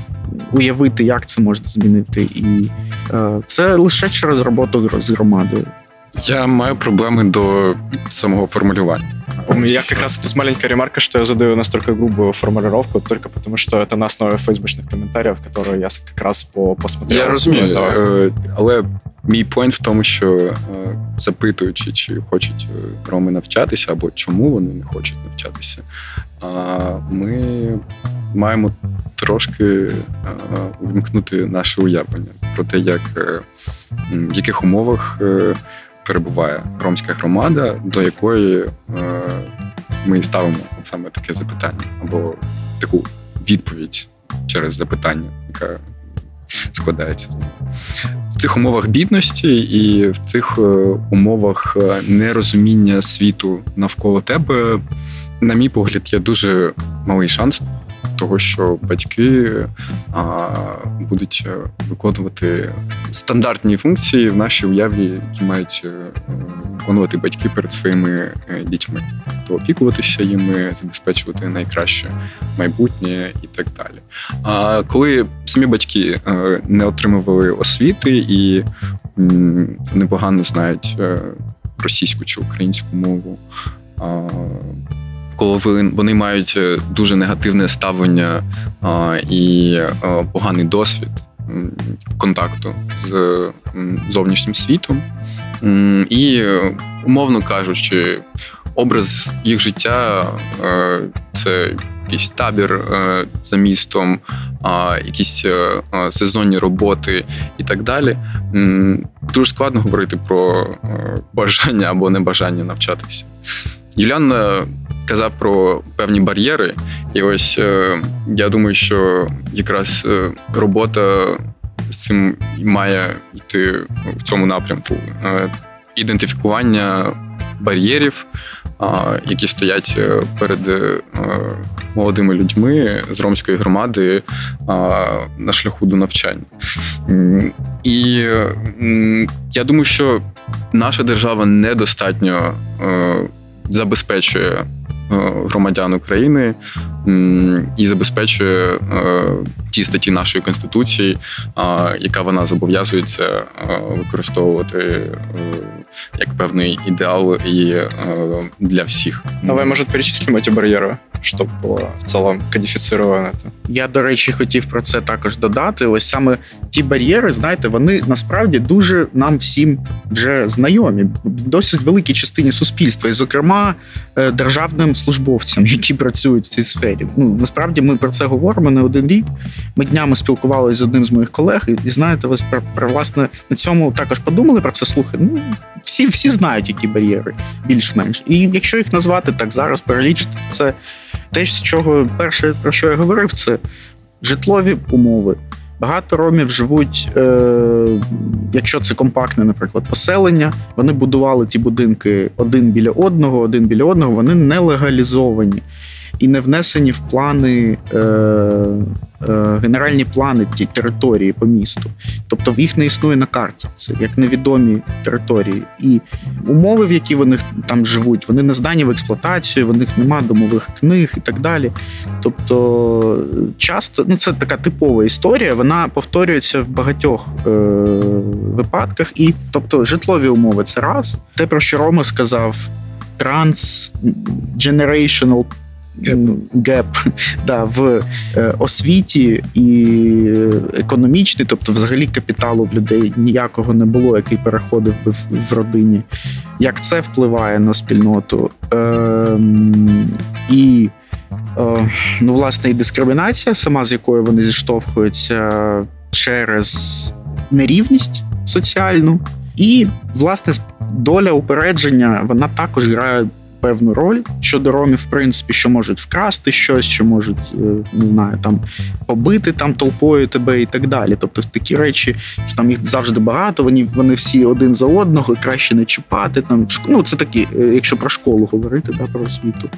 уявити, як це можна змінити, і е, це лише через роботу з громадою. Я маю проблеми до самого формулювання. У меня как раз тут маленькая ремарка, что я задаю настолько грубую формулировку только потому, что это на основе фейсбучных комментариев, которые я как раз по посмотрел. Я розумію, е, але мій point в тому, що е, запитуючи, чи хочуть е, роми навчатися, або чому вони не хочуть навчатися, ми маємо трошки увімкнути наше уявлення про те, як в яких умовах перебуває ромська громада, до якої ми ставимо саме таке запитання, або таку відповідь через запитання, яка складається в цих умовах бідності і в цих е, умовах е, нерозуміння світу навколо тебе, на мій погляд, є дуже малий шанс того, що батьки а, будуть е, виконувати стандартні функції в нашій уяві, які мають виконувати батьки перед своїми дітьми, то опікуватися їми, забезпечувати найкраще майбутнє і так далі. А коли самі батьки е, не отримували освіти і непогано знають е, російську чи українську мову. Коли вони мають е, дуже негативне ставлення і поганий досвід контакту з зовнішнім світом. І, е, умовно кажучи, образ їх життя е, це якийсь табір е, за містом, якісь е, е, сезонні роботи і так далі. Дуже складно говорити про е, бажання або небажання навчатися. Юліан е, казав про певні бар'єри, і ось е, я думаю, що якраз е, робота з цим має йти в цьому напрямку. Е, Ідентифікування бар'єрів, які стоять перед молодими людьми з ромської громади на шляху до навчання. І я думаю, що наша держава недостатньо забезпечує громадян України і забезпечує е, ті статті нашої конституції, а, яка вона зобов'язується е, використовувати е, як певний ідеал і е, для всіх. Давай, может, перечислим эти барьеры, чтобы было в целом кодифицировано это. Я, до речі, хотів про це також додати. Ось саме ті бар'єри, знаєте, вони насправді дуже нам всім вже знайомі в досить великій частині суспільства, і, зокрема, е, державним службовцям, які працюють в цій сфері. Ну насправді ми про це говоримо не один рік. Ми днями спілкувалися з одним з моїх колег, і, і знаєте, ось про, про власне на цьому також подумали про це. Слухай, ну всі, всі знають, які бар'єри більш-менш. І якщо їх назвати так зараз, перелічити, це те, з чого перше про що я говорив, це житлові умови. Багато ромів живуть, е, якщо це компактне, наприклад, поселення, вони будували ті будинки один біля одного, один біля одного, вони не легалізовані і не внесені в плани, е, е, генеральні плани ті території по місту. Тобто їх не існує на карті. Це як невідомі території. І умови, в які вони там живуть, вони не здані в експлуатацію, в них нема домових книг і так далі. Тобто, часто ну це така типова історія, вона повторюється в багатьох е, випадках. І тобто, житлові умови це раз. Те, про що Рома сказав, trans-generational геп да, в е, освіті і економічний, тобто, взагалі, капіталу в людей ніякого не було, який переходив би в, родині. Як це впливає на спільноту? Е, і е, ну, власне, і дискримінація, сама з якою вони зіштовхуються через нерівність соціальну, і власне доля упередження вона також грає певну роль щодо ромів, в принципі, що можуть вкрасти щось, що можуть е, не знаю, там побити там толпою тебе і так далі. Тобто такі речі, що там їх завжди багато, вони вони всі один за одного, краще не чіпати. Там ну це такі, е, якщо про школу говорити, да, про освіту.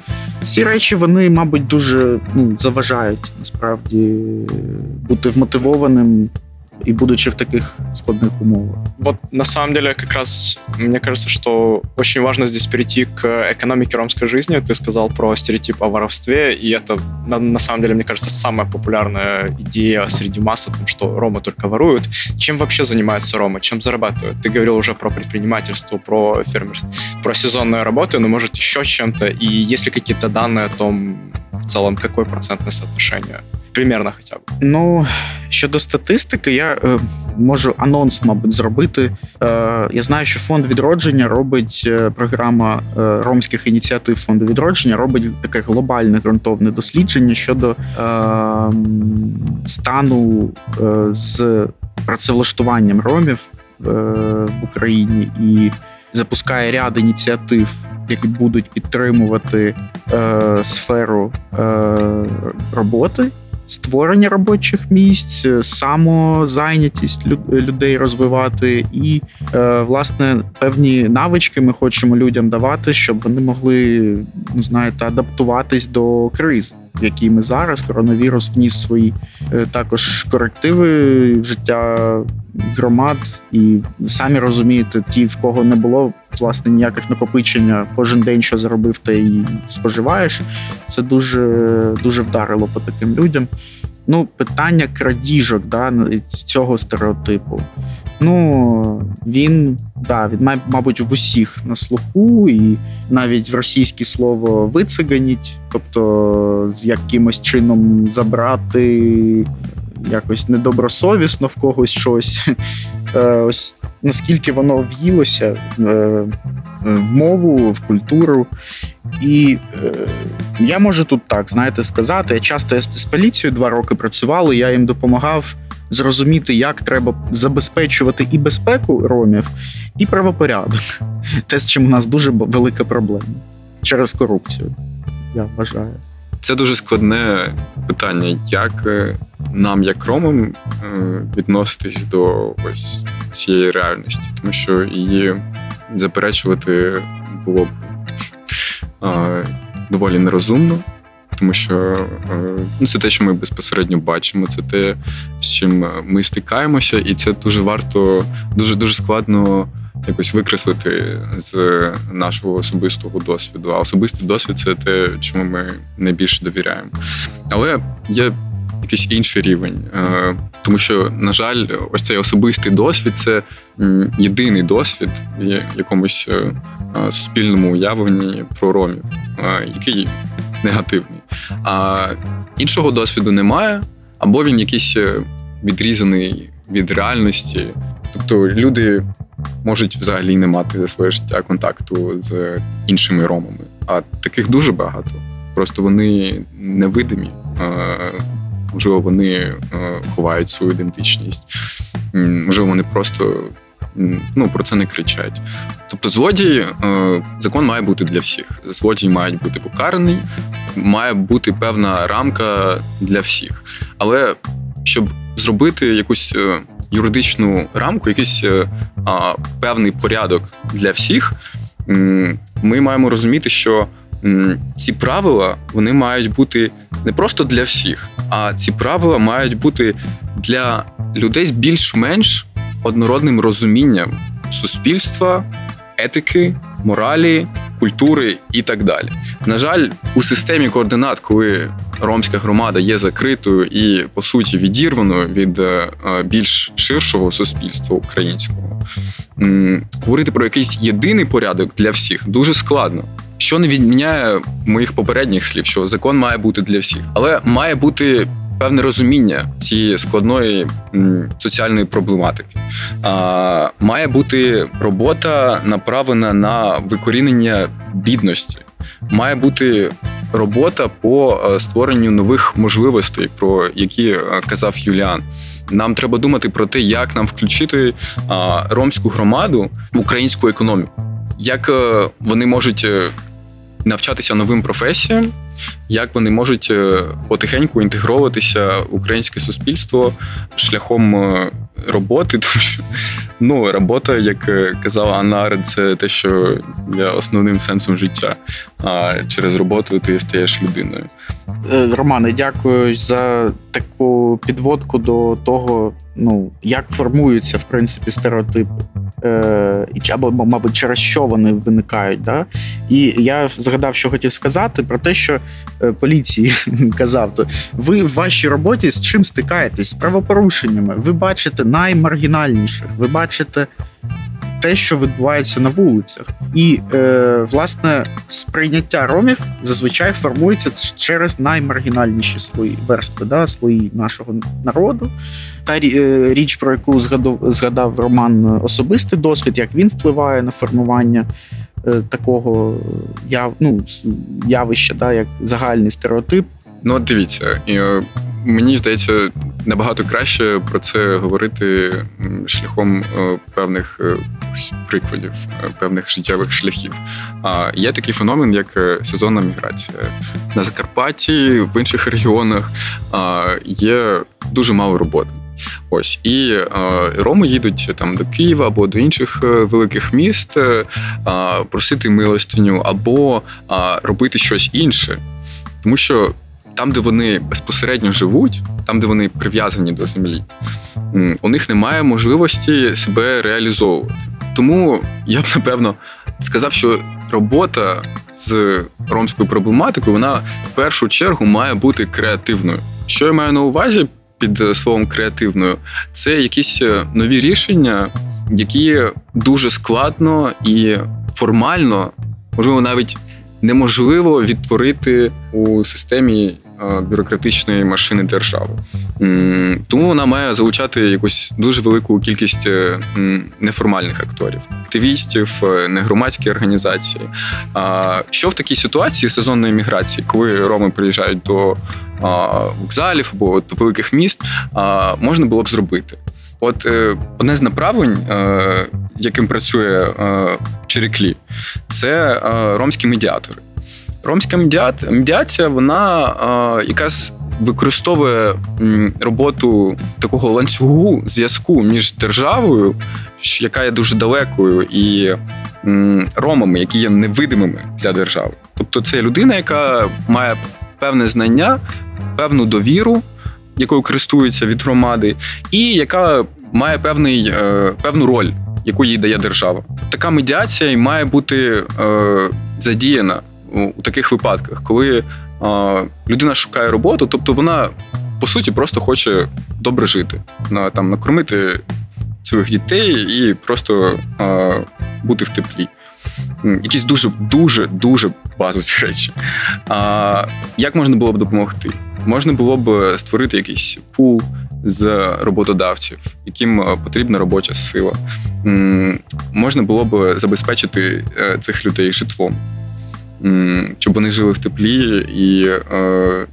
Ці речі вони, мабуть, дуже ну, заважають насправді бути вмотивованим и будучи в таких складных умовах. Вот на самом деле как раз мне кажется, что очень важно здесь перейти к экономике ромской жизни. Ты сказал про стереотип о воровстве, и это на, на самом деле, мне кажется, самая популярная идея среди масс о том, что ромы только воруют. Чем вообще занимаются ромы? Чем зарабатывают? Ты говорил уже про предпринимательство, про фермерство, про сезонную работу, но может еще чем-то. И есть ли какие-то данные о том, в целом, какое процентное соотношение? Примерно хоча б. Ну щодо статистики, я е, можу анонс, мабуть, зробити. Е, Я знаю, що фонд відродження робить е, програма е, ромських ініціатив фонду відродження, робить таке глобальне ґрунтовне дослідження щодо е, стану е, з працевлаштуванням ромів в Україні і запускає ряд ініціатив. Які будуть підтримувати е, сферу е, роботи створення робочих місць, самозайнятість людей розвивати, і е, власне певні навички ми хочемо людям давати, щоб вони могли ну знаєте, адаптуватись до криз. В якій ми зараз коронавірус вніс свої е, також корективи в життя громад, і самі розумієте, ті, в кого не було власне ніяких накопичення, кожен день, що заробив, та й споживаєш. Це дуже дуже вдарило по таким людям. Ну, питання крадіжок да, цього стереотипу. Ну він да, він мабуть в усіх на слуху, і навіть в російське слово вициганіть, тобто якимось чином забрати якось недобросовісно в когось щось. Е, Ось наскільки воно в'їлося в, е, мову, в культуру. І е, я можу тут так, знаєте, сказати. Я часто з поліцією два роки працювали, я їм допомагав зрозуміти, як треба забезпечувати і безпеку ромів, і правопорядок. Те, з чим у нас дуже велика проблема через корупцію, я вважаю. Це дуже складне питання, як е, нам, як ромам, е, відноситись до ось цієї реальності, тому що її заперечувати було б е, доволі нерозумно, тому що ну, це те, що ми безпосередньо бачимо, це те, з чим ми стикаємося, і це дуже варто, дуже дуже складно якось викреслити з нашого особистого досвіду. А особистий досвід це те, чому ми найбільше довіряємо. Але є якийсь інший рівень, Е, тому що, на жаль, ось цей особистий досвід це єдиний досвід в якомусь е, е, суспільному уявленні про ромів, який негативний. А іншого досвіду немає, або він якийсь відрізаний від реальності. Тобто люди можуть взагалі не мати за своє життя контакту з іншими ромами. А таких дуже багато. Просто вони невидимі. Е, Можливо, вони е, ховають свою ідентичність. Можливо, вони просто ну, про це не кричать. Тобто, злодій, е, закон має бути для всіх. Злодій має бути покараний, має бути певна рамка для всіх. Але щоб зробити якусь юридичну рамку, якийсь е, а, певний порядок для всіх, ми маємо розуміти, що ці правила вони мають бути не просто для всіх, а ці правила мають бути для людей з більш-менш однородним розумінням суспільства, етики, моралі, культури і так далі. На жаль, у системі координат, коли ромська громада є закритою і по суті відірваною від е, більш ширшого суспільства українського, говорити про якийсь єдиний порядок для всіх дуже складно. Що не відміняє моїх попередніх слів, що закон має бути для всіх, але має бути певне розуміння цієї складної соціальної проблематики. А, має бути робота направлена на викорінення бідності. Має бути робота по е, створенню нових можливостей, про які е, казав Юліан. Нам треба думати про те, як нам включити ромську громаду в українську економіку, як е, вони можуть е, навчатися новим професіям, як вони можуть е, потихеньку інтегровуватися в українське суспільство шляхом е, роботи, тому що ну, робота, як е, казала Анна Аренд, це те, що є основним сенсом життя. А через роботу ти стаєш людиною. Е, Романе, дякую за таку підводку до того, ну як формуються в принципі стереотипи, е, або, мабуть, через що вони виникають. Да? І я згадав, що хотів сказати про те, що е, поліції казав, то ви в вашій роботі з чим стикаєтесь? З правопорушеннями. Ви бачите наймаргінальніших, ви бачите. Те, що відбувається на вулицях, і е, власне сприйняття ромів зазвичай формується через наймаргінальніші слої верстви, да, слої нашого народу. Та е, річ, про яку згадав, згадав Роман, е, особистий досвід, як він впливає на формування е, такого яв, ну, явища, да, як загальний стереотип. Ну, дивіться, мені здається, набагато краще про це говорити шляхом е, певних е, прикладів, е, певних життєвих шляхів. А є такий феномен, як е, сезонна міграція. На Закарпатті, в інших регіонах є дуже мало роботи. Ось і е, роми їдуть там до Києва або до інших е, великих міст е, просити милостиню або а, робити щось інше, тому що там, де вони безпосередньо живуть, там, де вони прив'язані до землі, у них немає можливості себе реалізовувати. Тому я б напевно сказав, що робота з ромською проблематикою вона в першу чергу має бути креативною. Що я маю на увазі під словом креативною? Це якісь е, нові рішення, які дуже складно і формально, можливо, навіть неможливо відтворити у системі бюрократичної машини держави. Тому вона має залучати якусь дуже велику кількість е, неформальних акторів, активістів, негромадські організації. Що в такій ситуації сезонної міграції, коли роми приїжджають до вокзалів або до великих міст, можна було б зробити? От одне з направлень, яким працює Череклі, це ромські медіатори. Ромська медіація, вона якраз використовує роботу такого ланцюгу зв'язку між державою, яка є дуже далекою, і ромами, які є невидимими для держави. Тобто, це людина, яка має певне знання, певну довіру, якою користується від громади, і яка має певний, е, певну роль. Яку їй дає держава, така медіація має бути е, задіяна у таких випадках, коли а, людина шукає роботу, тобто вона по суті просто хоче добре жити, на там накормити своїх дітей і просто а, бути в теплі. Якісь дуже дуже дуже базові речі. А, Як можна було б допомогти? Можна було б створити якийсь пул з роботодавців, яким потрібна робоча сила. Можна було б забезпечити е, цих людей житлом щоб вони жили в теплі і е,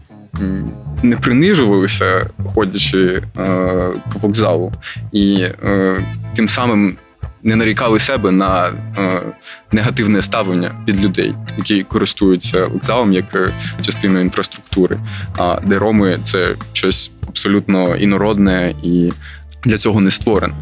не принижувалися, ходячи е, по вокзалу, і е, тим самим не нарікали себе на негативне ставлення від людей, які користуються вокзалом як частиною інфраструктури. А де роми це щось абсолютно інородне і для цього не створено.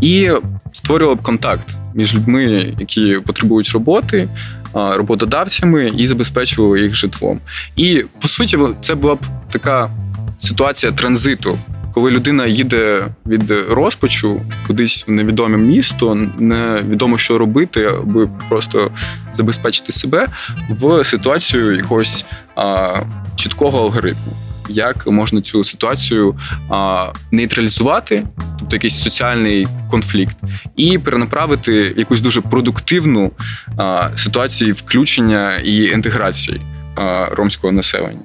І створював б контакт між людьми, які потребують роботи, роботодавцями і забезпечували їх житлом. І по суті, це була б така ситуація транзиту. Коли людина їде від розпачу кудись в невідоме місто, невідомо що робити, аби просто забезпечити себе в ситуацію якогось а, чіткого алгоритму як можна цю ситуацію а, нейтралізувати, тобто якийсь соціальний конфлікт, і перенаправити якусь дуже продуктивну а, ситуацію включення і інтеграції а, ромського населення.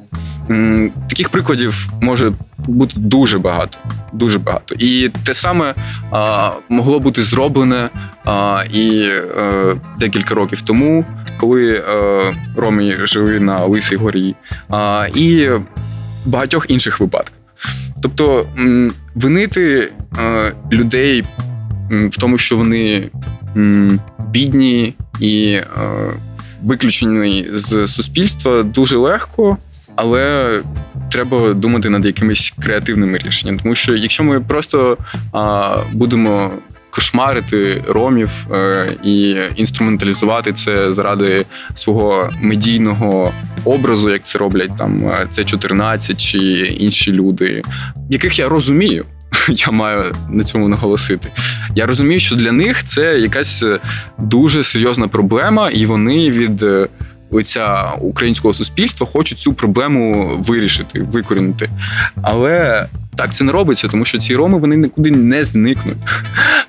М, таких прикладів може бути дуже багато. Дуже багато. І те саме а, могло бути зроблене а, і а, е, декілька років тому, коли а, е, роми жили на Лисій горі. А, І багатьох інших випадках. Тобто винити е, людей в тому, що вони бідні і е, виключені з суспільства, дуже легко, але треба думати над якимись креативними рішеннями. Тому що якщо ми просто будемо кошмарити ромів е, і інструменталізувати це заради свого медійного образу, як це роблять там це 14 чи інші люди, яких я розумію. Я маю на цьому наголосити. Я розумію, що для них це якась дуже серйозна проблема, і вони від е, лиця українського суспільства хочуть цю проблему вирішити, викорінити. Але так це не робиться, тому що ці роми вони нікуди не зникнуть.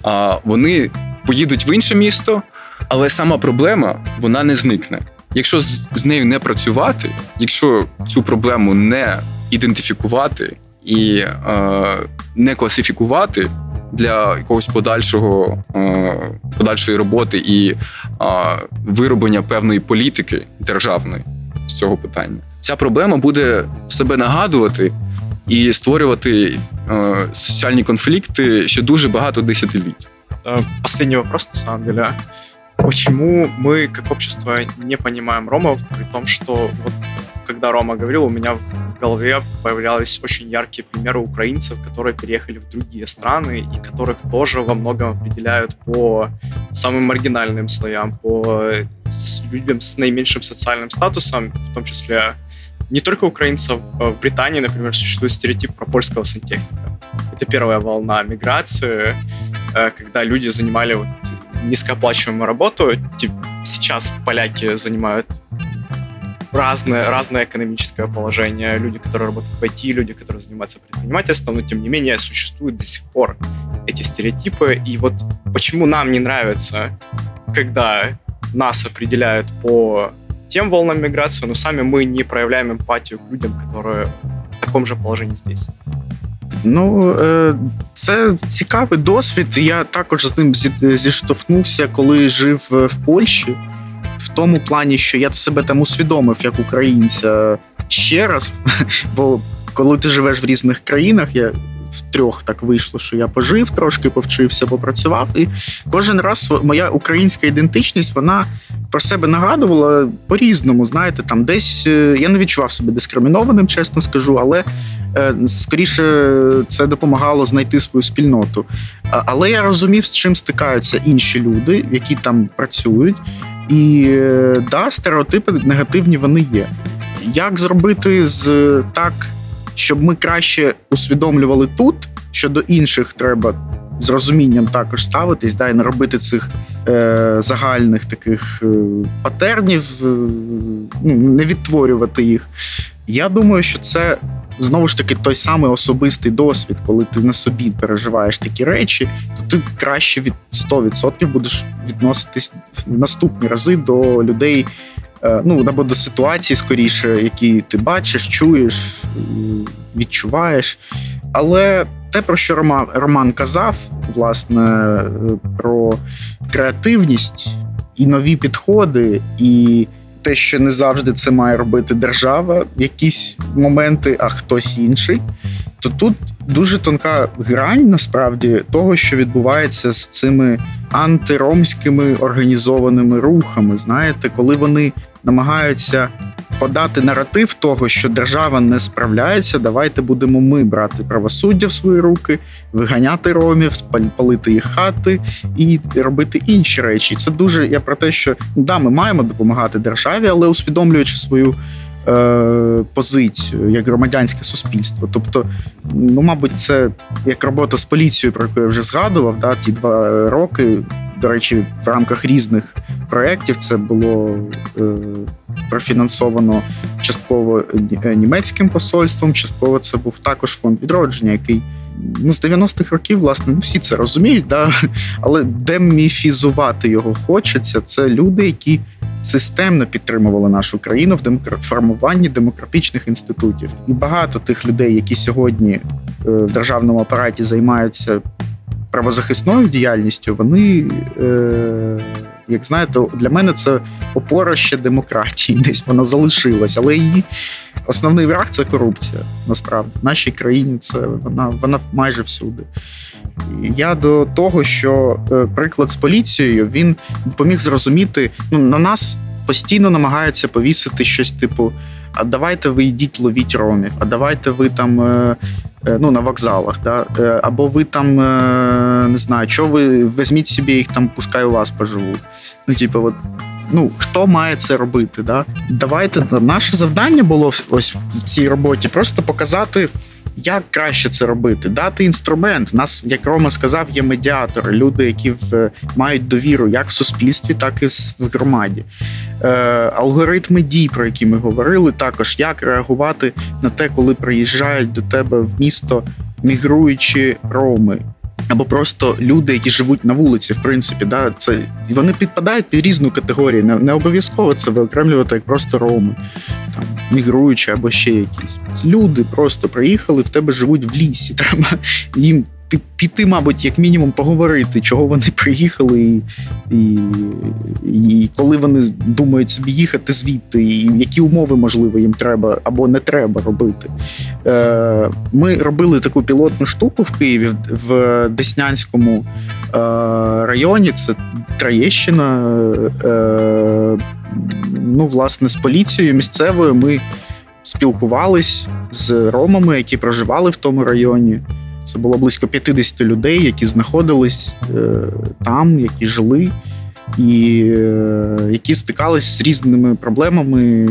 А вони поїдуть в інше місто, але сама проблема вона не зникне. Якщо з нею не працювати, якщо цю проблему не ідентифікувати і е, не класифікувати для якогось подальшого е, подальшої роботи і е, вироблення певної політики державної з цього питання, ця проблема буде себе нагадувати і створювати э, соціальні конфликты ще дуже багато десятилетий. Э, последний вопрос, на самом деле. Почему мы, как общество, не понимаем ромов, при том, что вот когда Рома говорил, у меня в голове появлялись очень яркие примеры украинцев, которые переехали в другие страны и которых тоже во многом определяют по самым маргинальным слоям, по людям с наименьшим социальным статусом, в том числе не только украинцев. Э, в Британии, например, существует стереотип про польского сантехника. Это первая волна миграции, э, когда люди занимали вот низкооплачиваемую работу. Сейчас поляки занимают разное, разное экономическое положение. Люди, которые работают в IT, люди, которые занимаются предпринимательством, но тем не менее существуют до сих пор эти стереотипы. И вот почему нам не нравится, когда нас определяют по тем волнам миграции, но сами мы не проявляем эмпатию к людям, которые в таком же положении здесь. Ну, е, це цікавий досвід. Я також з ним зі- зіштовхнувся, коли жив е, в Польщі. В тому плані, що я себе там усвідомив як українця ще раз. Бо коли ти живеш в різних країнах, я в трьох так вийшло, що я пожив трошки, повчився, попрацював. І кожен раз моя українська ідентичність вона про себе нагадувала по-різному. Знаєте, там десь е, я не відчував себе дискримінованим, чесно скажу, але е, скоріше це допомагало знайти свою спільноту. Але я розумів, з чим стикаються інші люди, які там працюють. І да, стереотипи негативні вони є. Як зробити з так, щоб ми краще усвідомлювали тут, що до інших треба з розумінням також ставитись, да, і не робити цих е, загальних таких е, патернів, е, ну, не відтворювати їх. Я думаю, що це знову ж таки той самий особистий досвід, коли ти на собі переживаєш такі речі, то ти краще від 100% будеш відноситись в наступні рази до людей. е, Ну, або до ситуацій, скоріше, які ти бачиш, чуєш, відчуваєш. Але те, про що Рома- Роман казав, власне, е, про креативність і нові підходи, і те, що не завжди це має робити держава якісь моменти, а хтось інший, то тут дуже тонка грань насправді того, що відбувається з цими антиромськими організованими рухами. Знаєте, коли вони намагаються подати наратив того, що держава не справляється, давайте будемо ми брати правосуддя в свої руки, виганяти ромів, палити їх хати і робити інші речі. Це дуже я про те, що да, ми маємо допомагати державі, але усвідомлюючи свою. е, Позицію як громадянське суспільство, тобто, ну мабуть, це як робота з поліцією, про яку я вже згадував. Да, ті два роки. До речі, в рамках різних проєктів це було е, профінансовано частково е, німецьким посольством, частково це був також фонд відродження, який ну, з 90-х років, власне, ну, всі це розуміють, да? але деміфізувати його хочеться. Це люди, які системно підтримували нашу країну в демокра- формуванні демократичних інститутів. І багато тих людей, які сьогодні е, в державному апараті займаються правозахисною діяльністю, вони. Е- як знаєте, для мене це опора ще демократії, десь вона залишилась, але її основний враг це корупція. Насправді в нашій країні це вона вона майже всюди. Я до того, що е, приклад з поліцією він допоміг зрозуміти. Ну на нас постійно намагаються повісити щось типу: а давайте ви йдіть ловіть ромів, а давайте ви там. е, е, Ну, на вокзалах, да? Е, або ви там не знаю, що ви візьміть собі їх там, пускай у вас поживуть. Ну, типу, от ну хто має це робити? Да? Давайте наше завдання було ось в цій роботі просто показати. Як краще це робити? Дати інструмент. Нас, як Рома сказав, є медіатори, люди, які в, мають довіру як в суспільстві, так і в громаді. Е, алгоритми дій, про які ми говорили, також як реагувати на те, коли приїжджають до тебе в місто мігруючі роми. Або просто люди, які живуть на вулиці, в принципі, да, це вони підпадають під різну категорію. Не, не обов'язково це виокремлювати як просто роми, там мігруючі або ще якісь. Люди просто приїхали, в тебе живуть в лісі. Треба їм піти, мабуть, як мінімум, поговорити, чого вони приїхали, і, і, і коли вони думають собі їхати звідти, і які умови можливо їм треба або не треба робити. Е, Ми робили таку пілотну штуку в Києві в Деснянському е, районі. Це Троєщина. Е, Ну, власне, з поліцією місцевою ми спілкувались з ромами, які проживали в тому районі. Це було близько 50 людей, які знаходились е, там, які жили, і е, які стикалися з різними проблемами,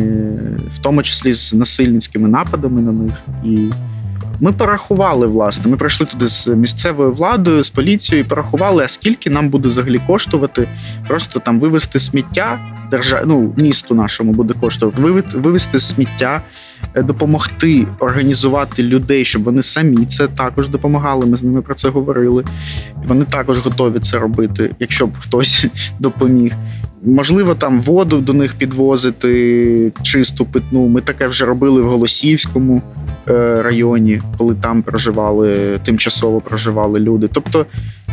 в тому числі з насильницькими нападами на них. І ми порахували, власне, ми прийшли туди з місцевою владою, з поліцією, і порахували, а скільки нам буде взагалі коштувати просто там вивезти сміття. Держа... Ну, місту нашому буде коштувати виве- вивезти сміття, е, допомогти організувати людей, щоб вони самі це також допомагали. Ми з ними про це говорили. Вони також готові це робити, якщо б хтось допоміг. Можливо, там воду до них підвозити, чисту питну. Ми таке вже робили в Голосіївському е, районі, коли там проживали, тимчасово проживали люди. Тобто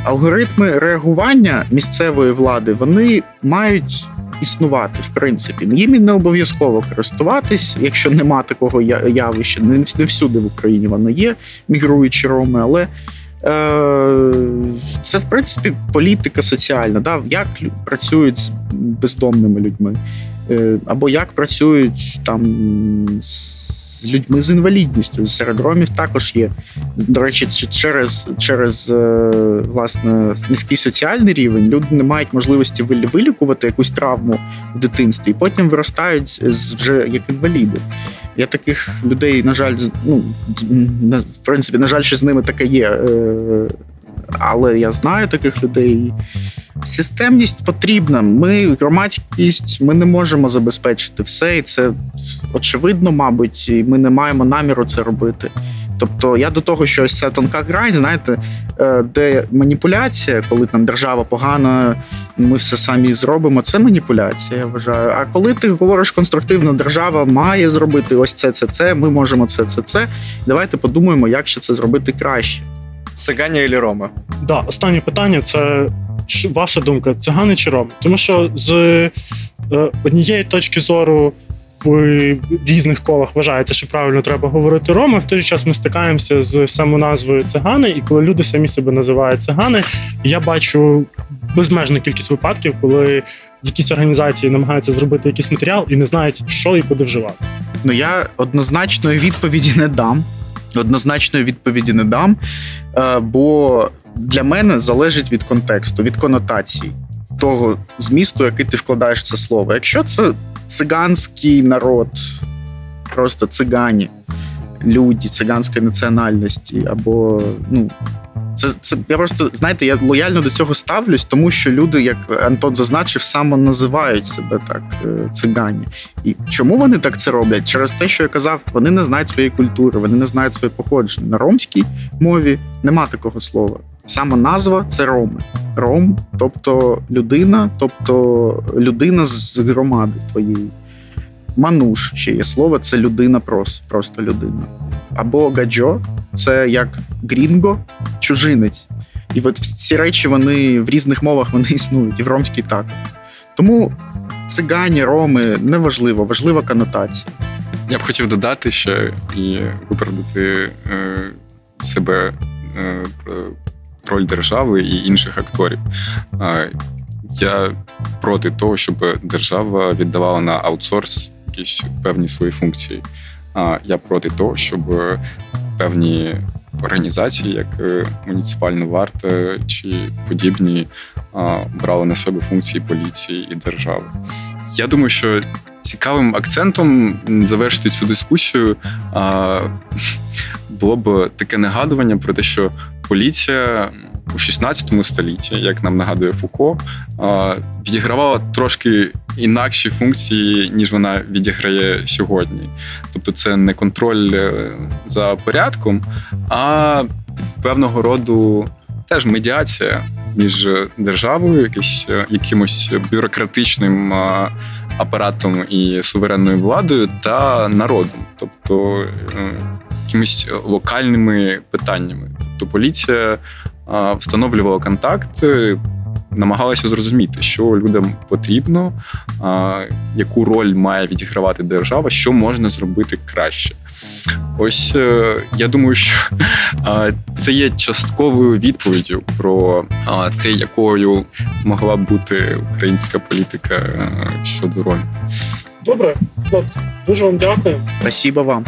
алгоритми реагування місцевої влади вони мають існувати, в принципі. Їм не обов'язково користуватись, якщо нема такого явища. Не всюди в Україні воно є, мігруючі роми, але. Е, Це, в принципі, політика соціальна. Да? Як працюють з бездомними людьми, Е, або як працюють там з людьми з інвалідністю. Серед ромів також є. До речі, через, через е, власне низький соціальний рівень люди не мають можливості вилікувати якусь травму в дитинстві, і потім виростають з- вже як інваліди. Я таких людей, на жаль, ну в принципі, на жаль, що з ними таке є. Але я знаю таких людей. Системність потрібна. Ми громадськість, ми не можемо забезпечити все, і це очевидно, мабуть, і ми не маємо наміру це робити. Тобто, я до того, що ось ця тонка грань, знаєте, е, де маніпуляція, коли там держава погана, ми все самі зробимо. Це маніпуляція, я вважаю. А коли ти говориш конструктивно, держава має зробити ось це, це, це, ми можемо це, це, це. Давайте подумаємо, як ще це зробити краще. Цыгане или ромы? Да, останнє питання це ваша думка, цигани чи роми? Тому що з е, однієї точки зору в різних колах вважається, що правильно треба говорити роми. В той же час ми стикаємося з самоназвою цигани, і коли люди самі себе називають цигани, я бачу безмежну кількість випадків, коли якісь організації намагаються зробити якийсь матеріал і не знають, що і куди вживати. Ну я однозначної відповіді не дам. Однозначної відповіді не дам, е, бо для мене залежить від контексту, від конотації того змісту, який ти вкладаєш в це слово. Якщо це циганський народ, просто цигані, люди циганської національності, або ну. Це, це я просто знаєте, я лояльно до цього ставлюсь, тому що люди, як Антон зазначив, самоназивають себе так е, цигані. І чому вони так це роблять? Через те, що я казав, вони не знають своєї культури, вони не знають своє походження. На ромській мові нема такого слова. Саме назва це роми. Ром, тобто людина, тобто людина з громади твоєї. Мануш ще є слово, це людина просто, просто людина. Або гаджо це як грінго, чужинець. І от ці речі вони в різних мовах вони існують, і в ромській також. Тому цигані, роми неважливо, важлива конотація. Я б хотів додати ще і виправдати е, себе е, роль держави і інших акторів. Е, я проти того, щоб держава віддавала на аутсорс якісь певні свої функції. А я проти того, щоб певні організації, як е, муніципальна варта чи подібні, брали на себе функції поліції і держави. Я думаю, що цікавим акцентом завершити цю дискусію було б таке нагадування про те, що поліція у 16 столітті, як нам нагадує Фуко, відігравала трошки інакші функції, ніж вона відіграє сьогодні. Тобто, це не контроль е, за порядком, а певного роду теж медіація між державою, якийсь, е, якимось бюрократичним е, апаратом і суверенною владою та народом, тобто е, якимись локальними питаннями. Тобто поліція е, встановлювала контакти, намагалася зрозуміти, що людям потрібно, яку роль має відігравати держава, що можна зробити краще. Ось е, я думаю, що це є частковою відповіддю про те, якою могла б бути українська політика е, щодо ромів. Добре, хлопці, дуже вам дякую. Спасибо вам.